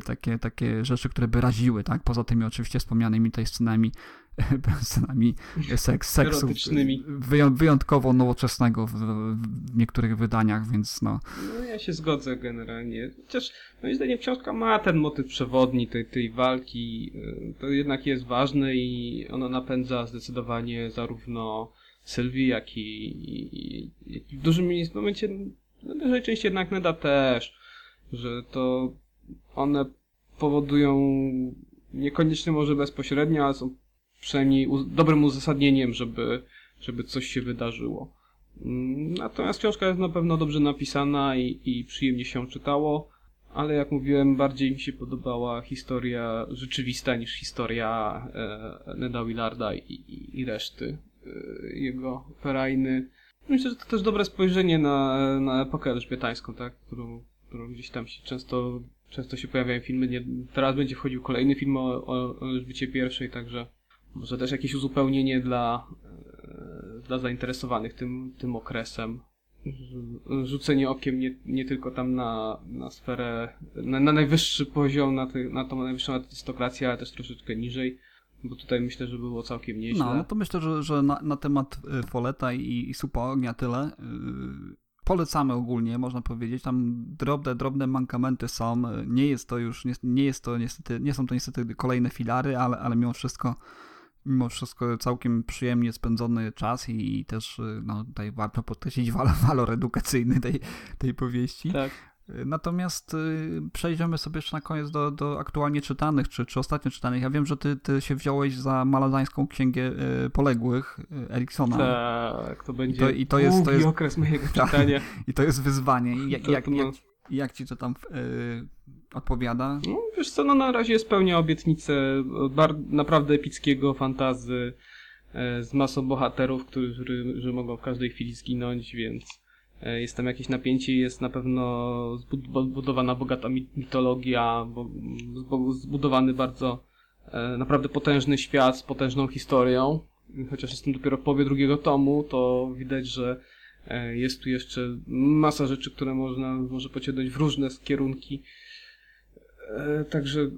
takie, takie rzeczy, które by raziły, tak? Poza tymi oczywiście wspomnianymi tutaj scenami, (laughs) scenami seks, seksu wyjątkowo nowoczesnego w, w niektórych wydaniach, więc no. No ja się zgodzę generalnie. Chociaż moim zdaniem książka ma ten motyw przewodni tej, tej walki. y, To jednak jest ważne i ono napędza zdecydowanie zarówno Sylwii, jak i, i, i w dużym momencie, no dużej części jednak Neda też, że to one powodują niekoniecznie może bezpośrednio, ale są przynajmniej dobrym uzasadnieniem, żeby, żeby coś się wydarzyło. Mm, Natomiast książka jest na pewno dobrze napisana i, i przyjemnie się czytało, ale jak mówiłem, bardziej mi się podobała historia rzeczywista niż historia e, Neda Willarda i, i, i reszty e, jego ferajny. Myślę, że to też dobre spojrzenie na, na epokę elżbietańską, tak? którą, którą gdzieś tam się często, często się pojawiają filmy. Nie, teraz będzie wchodził kolejny film o, o, o także może też jakieś uzupełnienie dla, e, dla zainteresowanych tym, tym okresem. Rzu- Rzucenie okiem nie, nie tylko tam na, na sferę, na, na najwyższy poziom, na, ty, na tą najwyższą arystokrację, ale też troszeczkę niżej, bo tutaj myślę, że było całkiem nieźle. No, no to myślę, że, że na, na temat y, Foleta i, i Supa Ognia tyle. Yy, Polecamy ogólnie, można powiedzieć. Tam drobne, drobne mankamenty są. Nie jest to już, nie, nie jest to niestety, nie są to niestety kolejne filary, ale, ale mimo wszystko mimo wszystko całkiem przyjemnie spędzony czas i, i też y, no, tutaj warto podkreślić walor, (laughs) walor edukacyjny tej, tej powieści. Tak. Natomiast y, przejdziemy sobie jeszcze na koniec do, do aktualnie czytanych, czy, czy ostatnio czytanych. Ja wiem, że ty, ty się wziąłeś za malazańską księgę y, poległych y, Eriksona. Tak, to będzie to- i to jest- to jest- okres mojego (laughs) Tak. czytania. I to jest wyzwanie. I jak, jak, jak, jak ci to tam odpowiada? No, wiesz co, no na razie spełnia obietnicę bar- naprawdę epickiego fantazy e, z masą bohaterów, którzy że mogą w każdej chwili zginąć, więc e, jest tam jakieś napięcie, jest na pewno zbud- zbudowana bogata mi- mitologia, zbudowany bardzo e, naprawdę potężny świat z potężną historią. Chociaż jestem dopiero w połowie drugiego tomu, to widać, że e, jest tu jeszcze masa rzeczy, które można może pociągnąć w różne kierunki. E, Także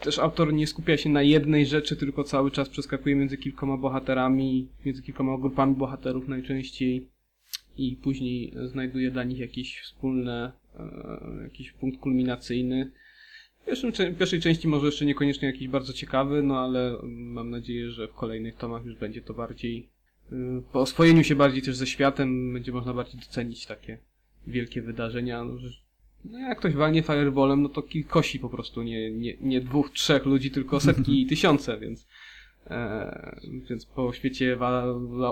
też autor nie skupia się na jednej rzeczy, tylko cały czas przeskakuje między kilkoma bohaterami, między kilkoma grupami bohaterów najczęściej i później znajduje dla nich jakieś wspólne, e, jakiś punkt kulminacyjny. W pierwszej części może jeszcze niekoniecznie jakiś bardzo ciekawy, no ale mam nadzieję, że w kolejnych tomach już będzie to bardziej, e, po oswojeniu się bardziej też ze światem, będzie można bardziej docenić takie wielkie wydarzenia. No, no jak ktoś walnie fireballem, no to kilkosi po prostu, nie, nie, nie dwóch, trzech ludzi, tylko setki i tysiące, więc więc po świecie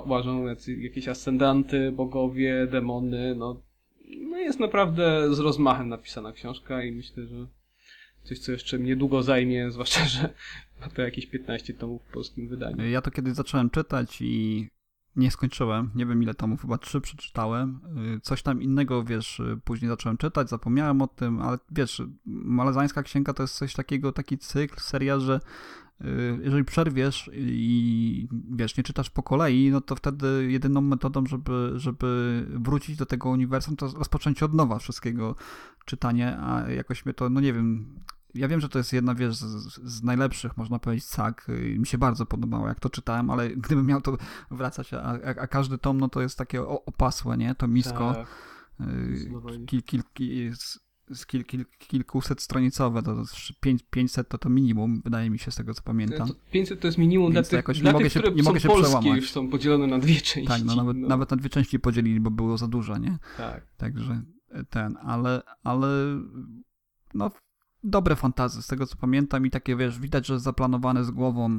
łażą jakieś ascendanty, bogowie, demony, no, no jest naprawdę z rozmachem napisana książka i myślę, że coś, co jeszcze niedługo zajmie, (laughs) zwłaszcza, że ma to jakieś 15 tomów w polskim wydaniu. Ja to kiedyś zacząłem czytać i nie skończyłem. Nie wiem ile tomów, chyba trzy przeczytałem. Y, Coś tam innego, wiesz, y, później zacząłem czytać, zapomniałem o tym, ale wiesz, Malezańska Księga to jest coś takiego, taki cykl, seria, że y, jeżeli przerwiesz i wiesz, nie czytasz po kolei, no to wtedy jedyną metodą, żeby, żeby wrócić do tego uniwersum, to rozpocząć od nowa wszystkiego czytanie, a jakoś mnie to, no nie wiem, ja wiem, że to jest jedna, wiesz, z, z najlepszych, można powiedzieć, sag. Y, Mi się bardzo podobało, jak to czytałem, ale (laughs) gdybym miał to wracać, a, a, a każdy tom, no to jest takie opasłe, nie? To misko. Tak, Y, z, kil, kil, kilkuset stronicowe, to, to pięć- 500 to to minimum, wydaje mi się, z tego co pamiętam. To 500 to jest minimum dla Więc to tych, dla tych się- które nie mogę się polskie, przełamać. już są podzielone na dwie części. Tak, no nawet, nawet na dwie części podzielili, bo było za dużo, nie? Tak. Także ten, ale, ale no dobre fantazy, z tego co pamiętam i takie, wiesz, widać, że zaplanowane z głową,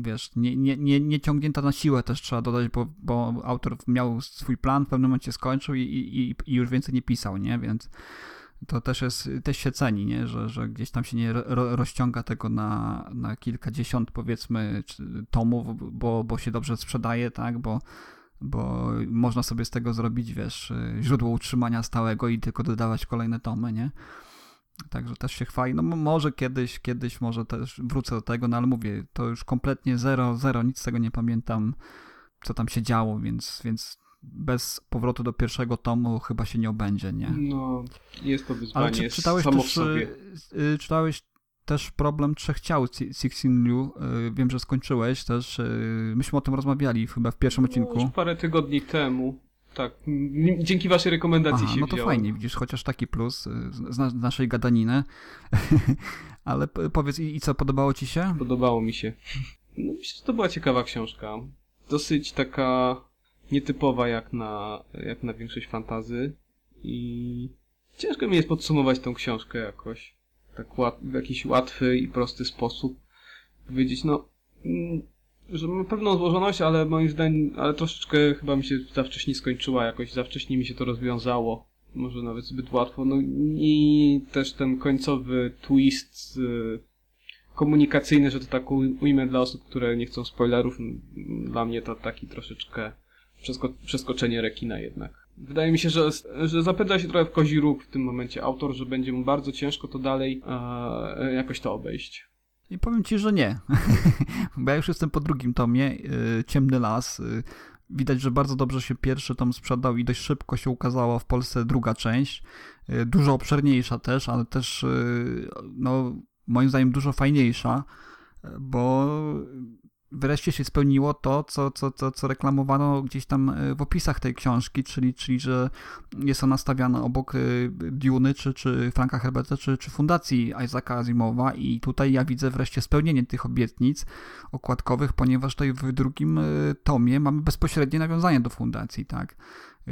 wiesz, nie, nie, nie, nie ciągnięta na siłę też trzeba dodać, bo, bo autor miał swój plan, w pewnym momencie skończył i, i, i już więcej nie pisał, nie, więc to też jest, też się ceni, nie, że, że gdzieś tam się nie ro, rozciąga tego na, na kilkadziesiąt, powiedzmy, tomów, bo, bo się dobrze sprzedaje, tak, bo bo można sobie z tego zrobić, wiesz, źródło utrzymania stałego i tylko dodawać kolejne tomy, nie? Także też się chwali. No może kiedyś, kiedyś może też wrócę do tego, no ale mówię, to już kompletnie zero, zero, nic z tego nie pamiętam, co tam się działo, więc, więc bez powrotu do pierwszego tomu chyba się nie obędzie, nie? No, jest to wyzwanie Ale czy, czytałeś samo też, y, y, czytałeś też problem trzech ciał Sixteen Liu. Y, wiem, że skończyłeś też. Myśmy o tym rozmawiali chyba w pierwszym No, odcinku. już parę tygodni temu. Tak, dzięki waszej rekomendacji Aha, się no to wziąłem. fajnie, widzisz, chociaż taki plus z, z naszej gadaniny. (laughs) Ale powiedz, i, i co, podobało ci się? Podobało mi się. No, myślę, że to była ciekawa książka. Dosyć taka nietypowa jak na, jak na większość fantazy. I ciężko mi jest podsumować tą książkę jakoś. Tak łat, w jakiś łatwy i prosty sposób. Powiedzieć, no, mm, że ma pewną złożoność, ale moim zdaniem, ale troszeczkę chyba mi się za wcześnie skończyła, jakoś za wcześnie mi się to rozwiązało. Może nawet zbyt łatwo. No i też ten końcowy twist y, komunikacyjny, że to tak ujmę dla osób, które nie chcą spoilerów. Dla mnie to taki troszeczkę przesko przeskoczenie rekina jednak. Wydaje mi się, że, że zapędza się trochę w kozi róg w tym momencie autor, że będzie mu bardzo ciężko to dalej e, jakoś to obejść. I powiem ci, że nie. (laughs) Bo ja już jestem po drugim tomie, y, Ciemny Las. y, Widać, że bardzo dobrze się pierwszy tom sprzedał i dość szybko się ukazała w Polsce druga część. Dużo obszerniejsza też, ale też, no, moim zdaniem dużo fajniejsza, bo wreszcie się spełniło to, co, co, co, co reklamowano gdzieś tam y, w opisach tej książki, czyli, czyli że jest ona stawiana obok y, Duny, czy, czy Franka Herberta, czy, czy Fundacji Isaaca Asimowa i tutaj ja widzę wreszcie spełnienie tych obietnic okładkowych, ponieważ tutaj w drugim y, tomie mamy bezpośrednie nawiązanie do Fundacji, tak?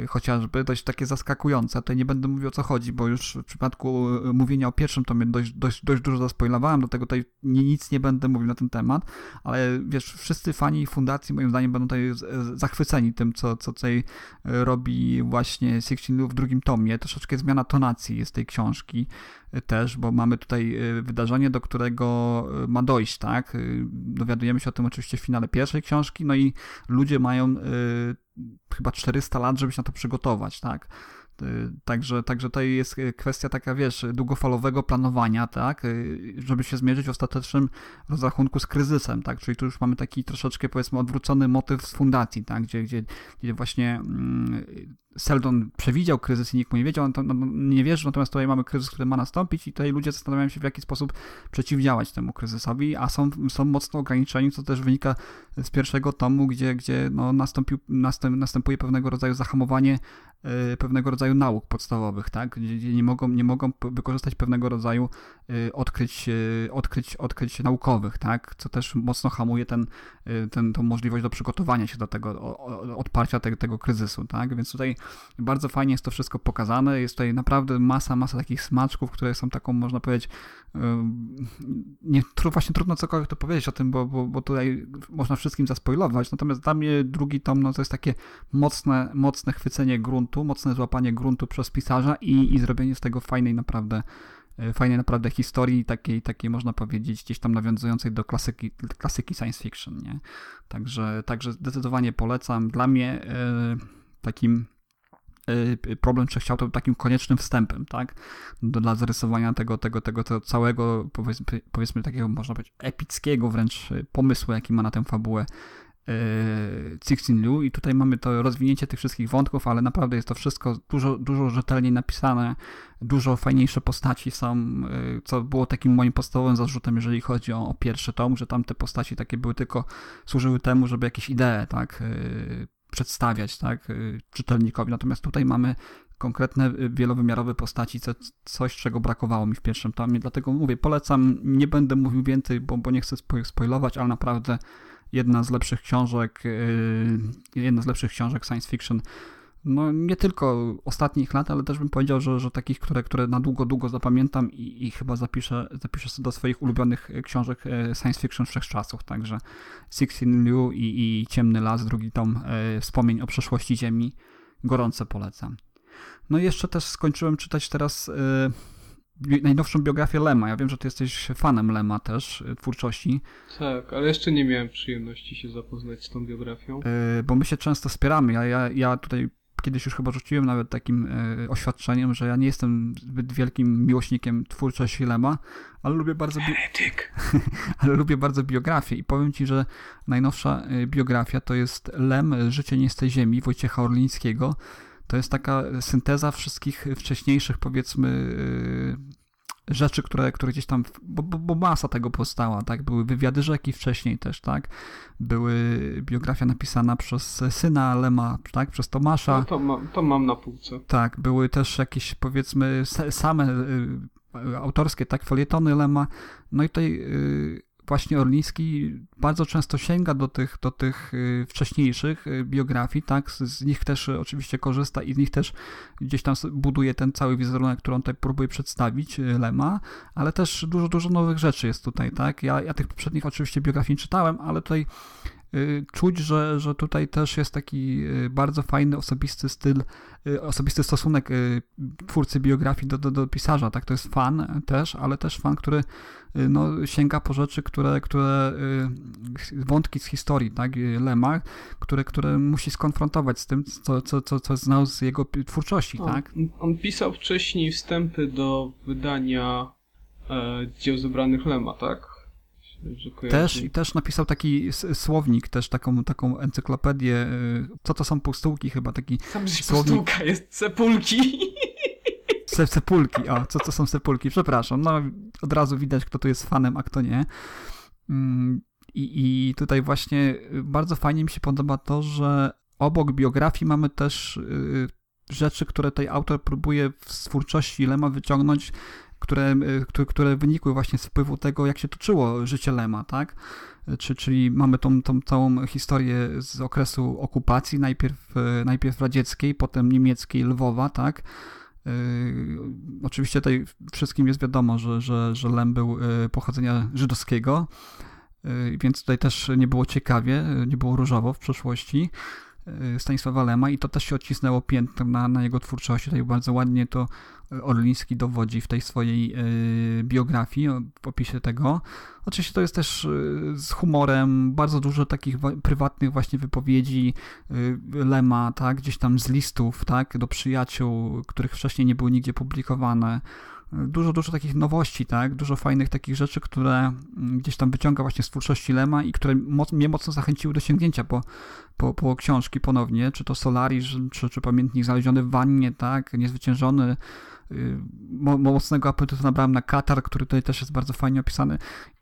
Chociażby dość takie zaskakujące. Tutaj nie będę mówił o co chodzi, bo już w przypadku y, mówienia o pierwszym tomie dość, dość, dość dużo zaspoilowałem, do tego tutaj ni- nic nie będę mówił na ten temat, ale wiesz, wszyscy fani fundacji moim zdaniem będą tutaj zachwyceni tym, co, co tutaj e, robi właśnie Sixteen w drugim tomie. Troszeczkę zmiana tonacji jest tej książki e, też, bo mamy tutaj e, wydarzenie, do którego e, ma dojść, tak? E, Dowiadujemy się o tym oczywiście w finale pierwszej książki, no i ludzie mają chyba 400 lat, żeby się na to przygotować, tak? Także, także to jest kwestia taka, wiesz, długofalowego planowania, tak, żeby się zmierzyć w ostatecznym rozrachunku z kryzysem, tak, czyli tu już mamy taki troszeczkę, powiedzmy, odwrócony motyw z fundacji, tak, gdzie, gdzie, gdzie właśnie mm, Seldon przewidział kryzys i nikt mu nie wiedział, on to, no, nie wierzy, natomiast tutaj mamy kryzys, który ma nastąpić i tutaj ludzie zastanawiają się, w jaki sposób przeciwdziałać temu kryzysowi, a są, są mocno ograniczeni, co też wynika z pierwszego tomu, gdzie, gdzie no, nastąpił, następ, następuje pewnego rodzaju zahamowanie y, pewnego rodzaju nauk podstawowych, tak? Gdzie, nie mogą, nie mogą wykorzystać pewnego rodzaju y, odkryć, y, odkryć, odkryć naukowych, tak? Co też mocno hamuje ten, ten, tą możliwość do przygotowania się do tego, odparcia tego, tego kryzysu, tak? Więc tutaj bardzo fajnie jest to wszystko pokazane, jest tutaj naprawdę masa, masa takich smaczków, które są taką, można powiedzieć, y, nie, właśnie trudno cokolwiek to powiedzieć o tym, bo, bo, bo tutaj można wszystkim zaspoilować, natomiast dla mnie drugi tom, no to jest takie mocne, mocne chwycenie gruntu, mocne złapanie gruntu przez pisarza i, i zrobienie z tego fajnej naprawdę fajnej naprawdę historii, takiej, takiej można powiedzieć gdzieś tam nawiązującej do klasyki, klasyki science fiction, nie? Także, także zdecydowanie polecam. Dla mnie e, takim e, problem trzech ciał to był takim koniecznym wstępem, tak? Dla zarysowania tego, tego, tego, tego całego, powiedzmy, powiedzmy takiego, można powiedzieć, epickiego wręcz e, pomysłu, jaki ma na tę fabułę Sixteen Liu i tutaj mamy to rozwinięcie tych wszystkich wątków, ale naprawdę jest to wszystko dużo, dużo rzetelniej napisane, dużo fajniejsze postaci są, e, co było takim moim podstawowym zarzutem, jeżeli chodzi o, o pierwszy tom, że tam te postaci takie były tylko, służyły temu, żeby jakieś idee, tak, e, przedstawiać, tak, y, czytelnikowi. Natomiast tutaj mamy konkretne, y, wielowymiarowe postaci, co, coś, czego brakowało mi w pierwszym tomie. Dlatego mówię, polecam, nie będę mówił więcej, bo, bo nie chcę spo- spoilować, ale naprawdę jedna z lepszych książek, y, jedna z lepszych książek science fiction, no nie tylko ostatnich lat, ale też bym powiedział, że, że takich, które, które na długo, długo zapamiętam i, i chyba zapiszę, zapiszę do swoich ulubionych y, książek y, science fiction wszechczasów. Także Sixteen Liu i, i Ciemny Las, drugi tom y, wspomnień o przeszłości Ziemi, gorąco polecam. No i jeszcze też skończyłem czytać teraz bi- najnowszą biografię Lema. Ja wiem, że ty jesteś fanem Lema też, y, twórczości, Tak, ale jeszcze nie miałem przyjemności się zapoznać z tą biografią. y, bo my się często wspieramy. Ja, ja, ja tutaj kiedyś już chyba rzuciłem nawet takim y, oświadczeniem, że ja nie jestem zbyt wielkim miłośnikiem twórczości Lema, ale lubię bardzo... Bi- (laughs) ale lubię bardzo biografię i powiem ci, że najnowsza biografia to jest Lem, Życie nie z tej ziemi Wojciecha Orlińskiego. To jest taka synteza wszystkich wcześniejszych, powiedzmy, y, rzeczy, które, które gdzieś tam, bo, bo, bo masa tego powstała, tak? Były wywiady rzeki wcześniej też, tak? Były biografia napisana przez syna Lema, tak? Przez Tomasza. No to, mam, to mam na półce. Tak, były też jakieś powiedzmy same y, autorskie tak felietony Lema. No i tutaj y, właśnie Orliński bardzo często sięga do tych, do tych y, wcześniejszych y, biografii, tak, z, nich też y, oczywiście korzysta i z nich też gdzieś tam buduje ten cały wizerunek, który on tutaj próbuje przedstawić Lema, ale też dużo, dużo nowych rzeczy jest tutaj, tak. Ja, ja tych poprzednich oczywiście biografii nie czytałem, ale tutaj czuć, że, że tutaj też jest taki y, bardzo fajny, osobisty styl, y, osobisty stosunek y, twórcy biografii do, do, do pisarza, tak, to jest fan też, ale też fan, który y, no, sięga po rzeczy, które, które y, wątki z historii, tak, y, Lema, które, które musi skonfrontować z tym, co, co, co, co znał z jego twórczości, O, tak. On pisał wcześniej wstępy do wydania e, dzieł zebranych Lema, tak? Też, I też napisał taki słownik, też taką, taką encyklopedię, y, co to są pustułki chyba, taki się słownik- pustułka jest sepulki. (laughs) Se, sepulki, o, co to są sepulki? Przepraszam, no od razu widać, kto tu jest fanem, a kto nie. Mm, I, I tutaj właśnie y, bardzo fajnie mi się podoba to, że obok biografii mamy też y, rzeczy, które tutaj autor próbuje z twórczości Lema wyciągnąć, które, y, które, wynikły właśnie z wpływu tego, jak się toczyło życie Lema, tak? Czy, czyli mamy tą, tą całą historię z okresu okupacji, najpierw, y, najpierw radzieckiej, potem niemieckiej Lwowa, tak? Oczywiście tutaj wszystkim jest wiadomo, że, że, że Lem był pochodzenia żydowskiego, więc tutaj też nie było ciekawie, nie było różowo w przeszłości Stanisława Lema i to też się odcisnęło piętnem na, na jego twórczości. Tutaj bardzo ładnie to Orliński dowodzi w tej swojej yy, biografii, w opisie tego. Oczywiście to jest też yy, z humorem, bardzo dużo takich wa- prywatnych właśnie wypowiedzi Lema, tak, gdzieś tam z listów, tak, do przyjaciół, których wcześniej nie były nigdzie publikowane. Dużo, dużo takich nowości, tak, dużo fajnych takich rzeczy, które mm, gdzieś tam wyciąga właśnie z twórczości Lema i które moc, mnie mocno zachęciły do sięgnięcia po, po, po książki ponownie, czy to Solaris, czy, czy Pamiętnik znaleziony w wannie, tak, niezwyciężony, yy, mo, mocnego apetytu nabrałem na Katar, który tutaj też jest bardzo fajnie opisany.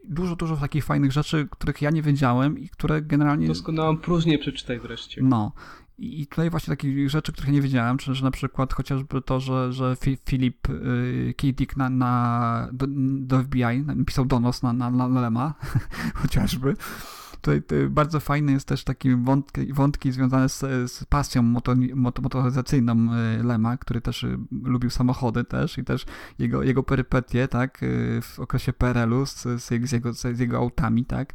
Dużo, dużo takich fajnych rzeczy, których ja nie wiedziałem i które generalnie... Doskonałą próżnię przeczytaj wreszcie. No. I tutaj właśnie takich rzeczy, których nie wiedziałem, czy że na przykład chociażby to, że, że Fi- Filip y, K. Dick na, na, do, do FBI napisał donos na, na, na Lema, (laughs) chociażby. Tutaj bardzo fajny jest też taki wątki, wątki związane z, z pasją moto, moto, motoryzacyjną y, Lema, który też y, lubił samochody też i też jego, jego perypetie, tak, w okresie PRL-u z, z, jego, z jego autami, tak.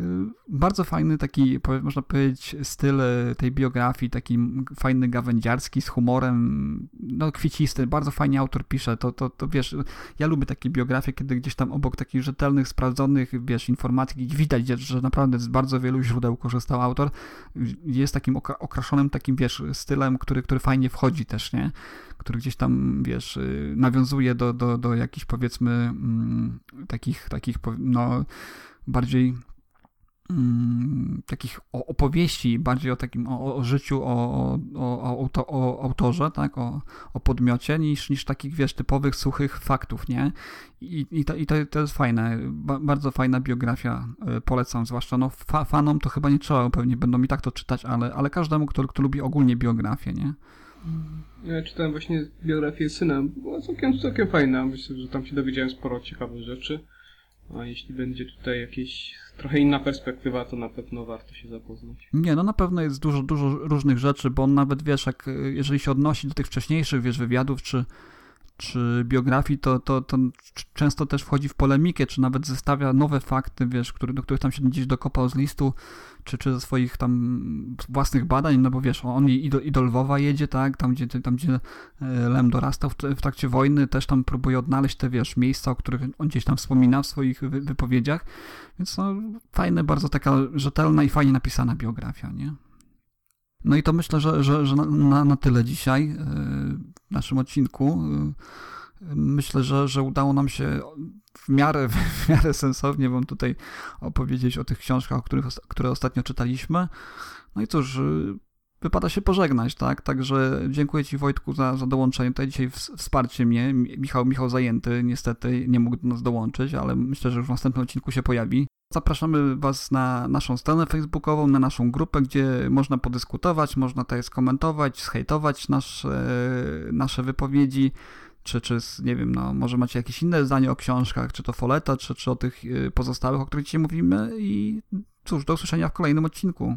Y, Bardzo fajny taki, można powiedzieć, styl y, tej biografii, taki fajny gawędziarski, z humorem, no kwiecisty, bardzo fajnie autor pisze, to, to, to wiesz, ja lubię takie biografie, kiedy gdzieś tam obok takich rzetelnych, sprawdzonych, wiesz, informacji widać, że- naprawdę z bardzo wielu źródeł korzystał autor, jest takim okra- okraszonym takim, wiesz, stylem, który, który fajnie wchodzi też, nie? Który gdzieś tam, wiesz, y, nawiązuje do, do, do jakichś, powiedzmy, mm, takich, takich, no, bardziej mm, takich opowieści, bardziej o takim o, o życiu, o, o, o, auto, o autorze, tak, o, o podmiocie, niż, niż takich, wiesz, typowych, suchych faktów, nie? I, i, to, i to, to jest fajne, ba, bardzo fajna biografia, y, polecam, zwłaszcza no, fa, fanom to chyba nie trzeba, pewnie będą i tak to czytać, ale, ale każdemu, kto, kto lubi ogólnie biografię, nie? Ja czytałem właśnie biografię syna. Była całkiem, całkiem fajna. Myślę, że tam się dowiedziałem sporo ciekawych rzeczy. A jeśli będzie tutaj jakieś trochę inna perspektywa, to na pewno warto się zapoznać. Nie, no na pewno jest dużo, dużo różnych rzeczy, bo on nawet, wiesz, jak, y, jeżeli się odnosi do tych wcześniejszych, wiesz, wywiadów, czy, czy biografii, to, to, to często też wchodzi w polemikę, czy nawet zestawia nowe fakty, wiesz, który, do których tam się gdzieś dokopał z listu, czy, czy ze swoich tam własnych badań, no bo wiesz, on i do, i do Lwowa jedzie, tak, tam gdzie, tam gdzie e, Lem dorastał w, w trakcie wojny, też tam próbuje odnaleźć te, wiesz, miejsca, o których on gdzieś tam wspomina w swoich wy, wypowiedziach, więc no, fajne, bardzo taka rzetelna i fajnie napisana biografia, nie? No i to myślę, że, że, że na, na tyle dzisiaj e, w naszym odcinku. E, myślę, że, że udało nam się w miarę, (laughs) w miarę sensownie Wam tutaj opowiedzieć o tych książkach, o których, które ostatnio czytaliśmy. No i cóż, e, wypada się pożegnać, tak? Także dziękuję Ci Wojtku za, za dołączenie tutaj dzisiaj, wsparcie mnie. Michał, Michał zajęty, niestety nie mógł do nas dołączyć, ale myślę, że już w następnym odcinku się pojawi. Zapraszamy Was na naszą stronę facebookową, na naszą grupę, gdzie można podyskutować, można tutaj skomentować, zhejtować nasze, nasze wypowiedzi, czy, czy nie wiem, no, może macie jakieś inne zdanie o książkach, czy to Foleta, czy, czy o tych y, pozostałych, o których dzisiaj mówimy i cóż, do usłyszenia w kolejnym odcinku.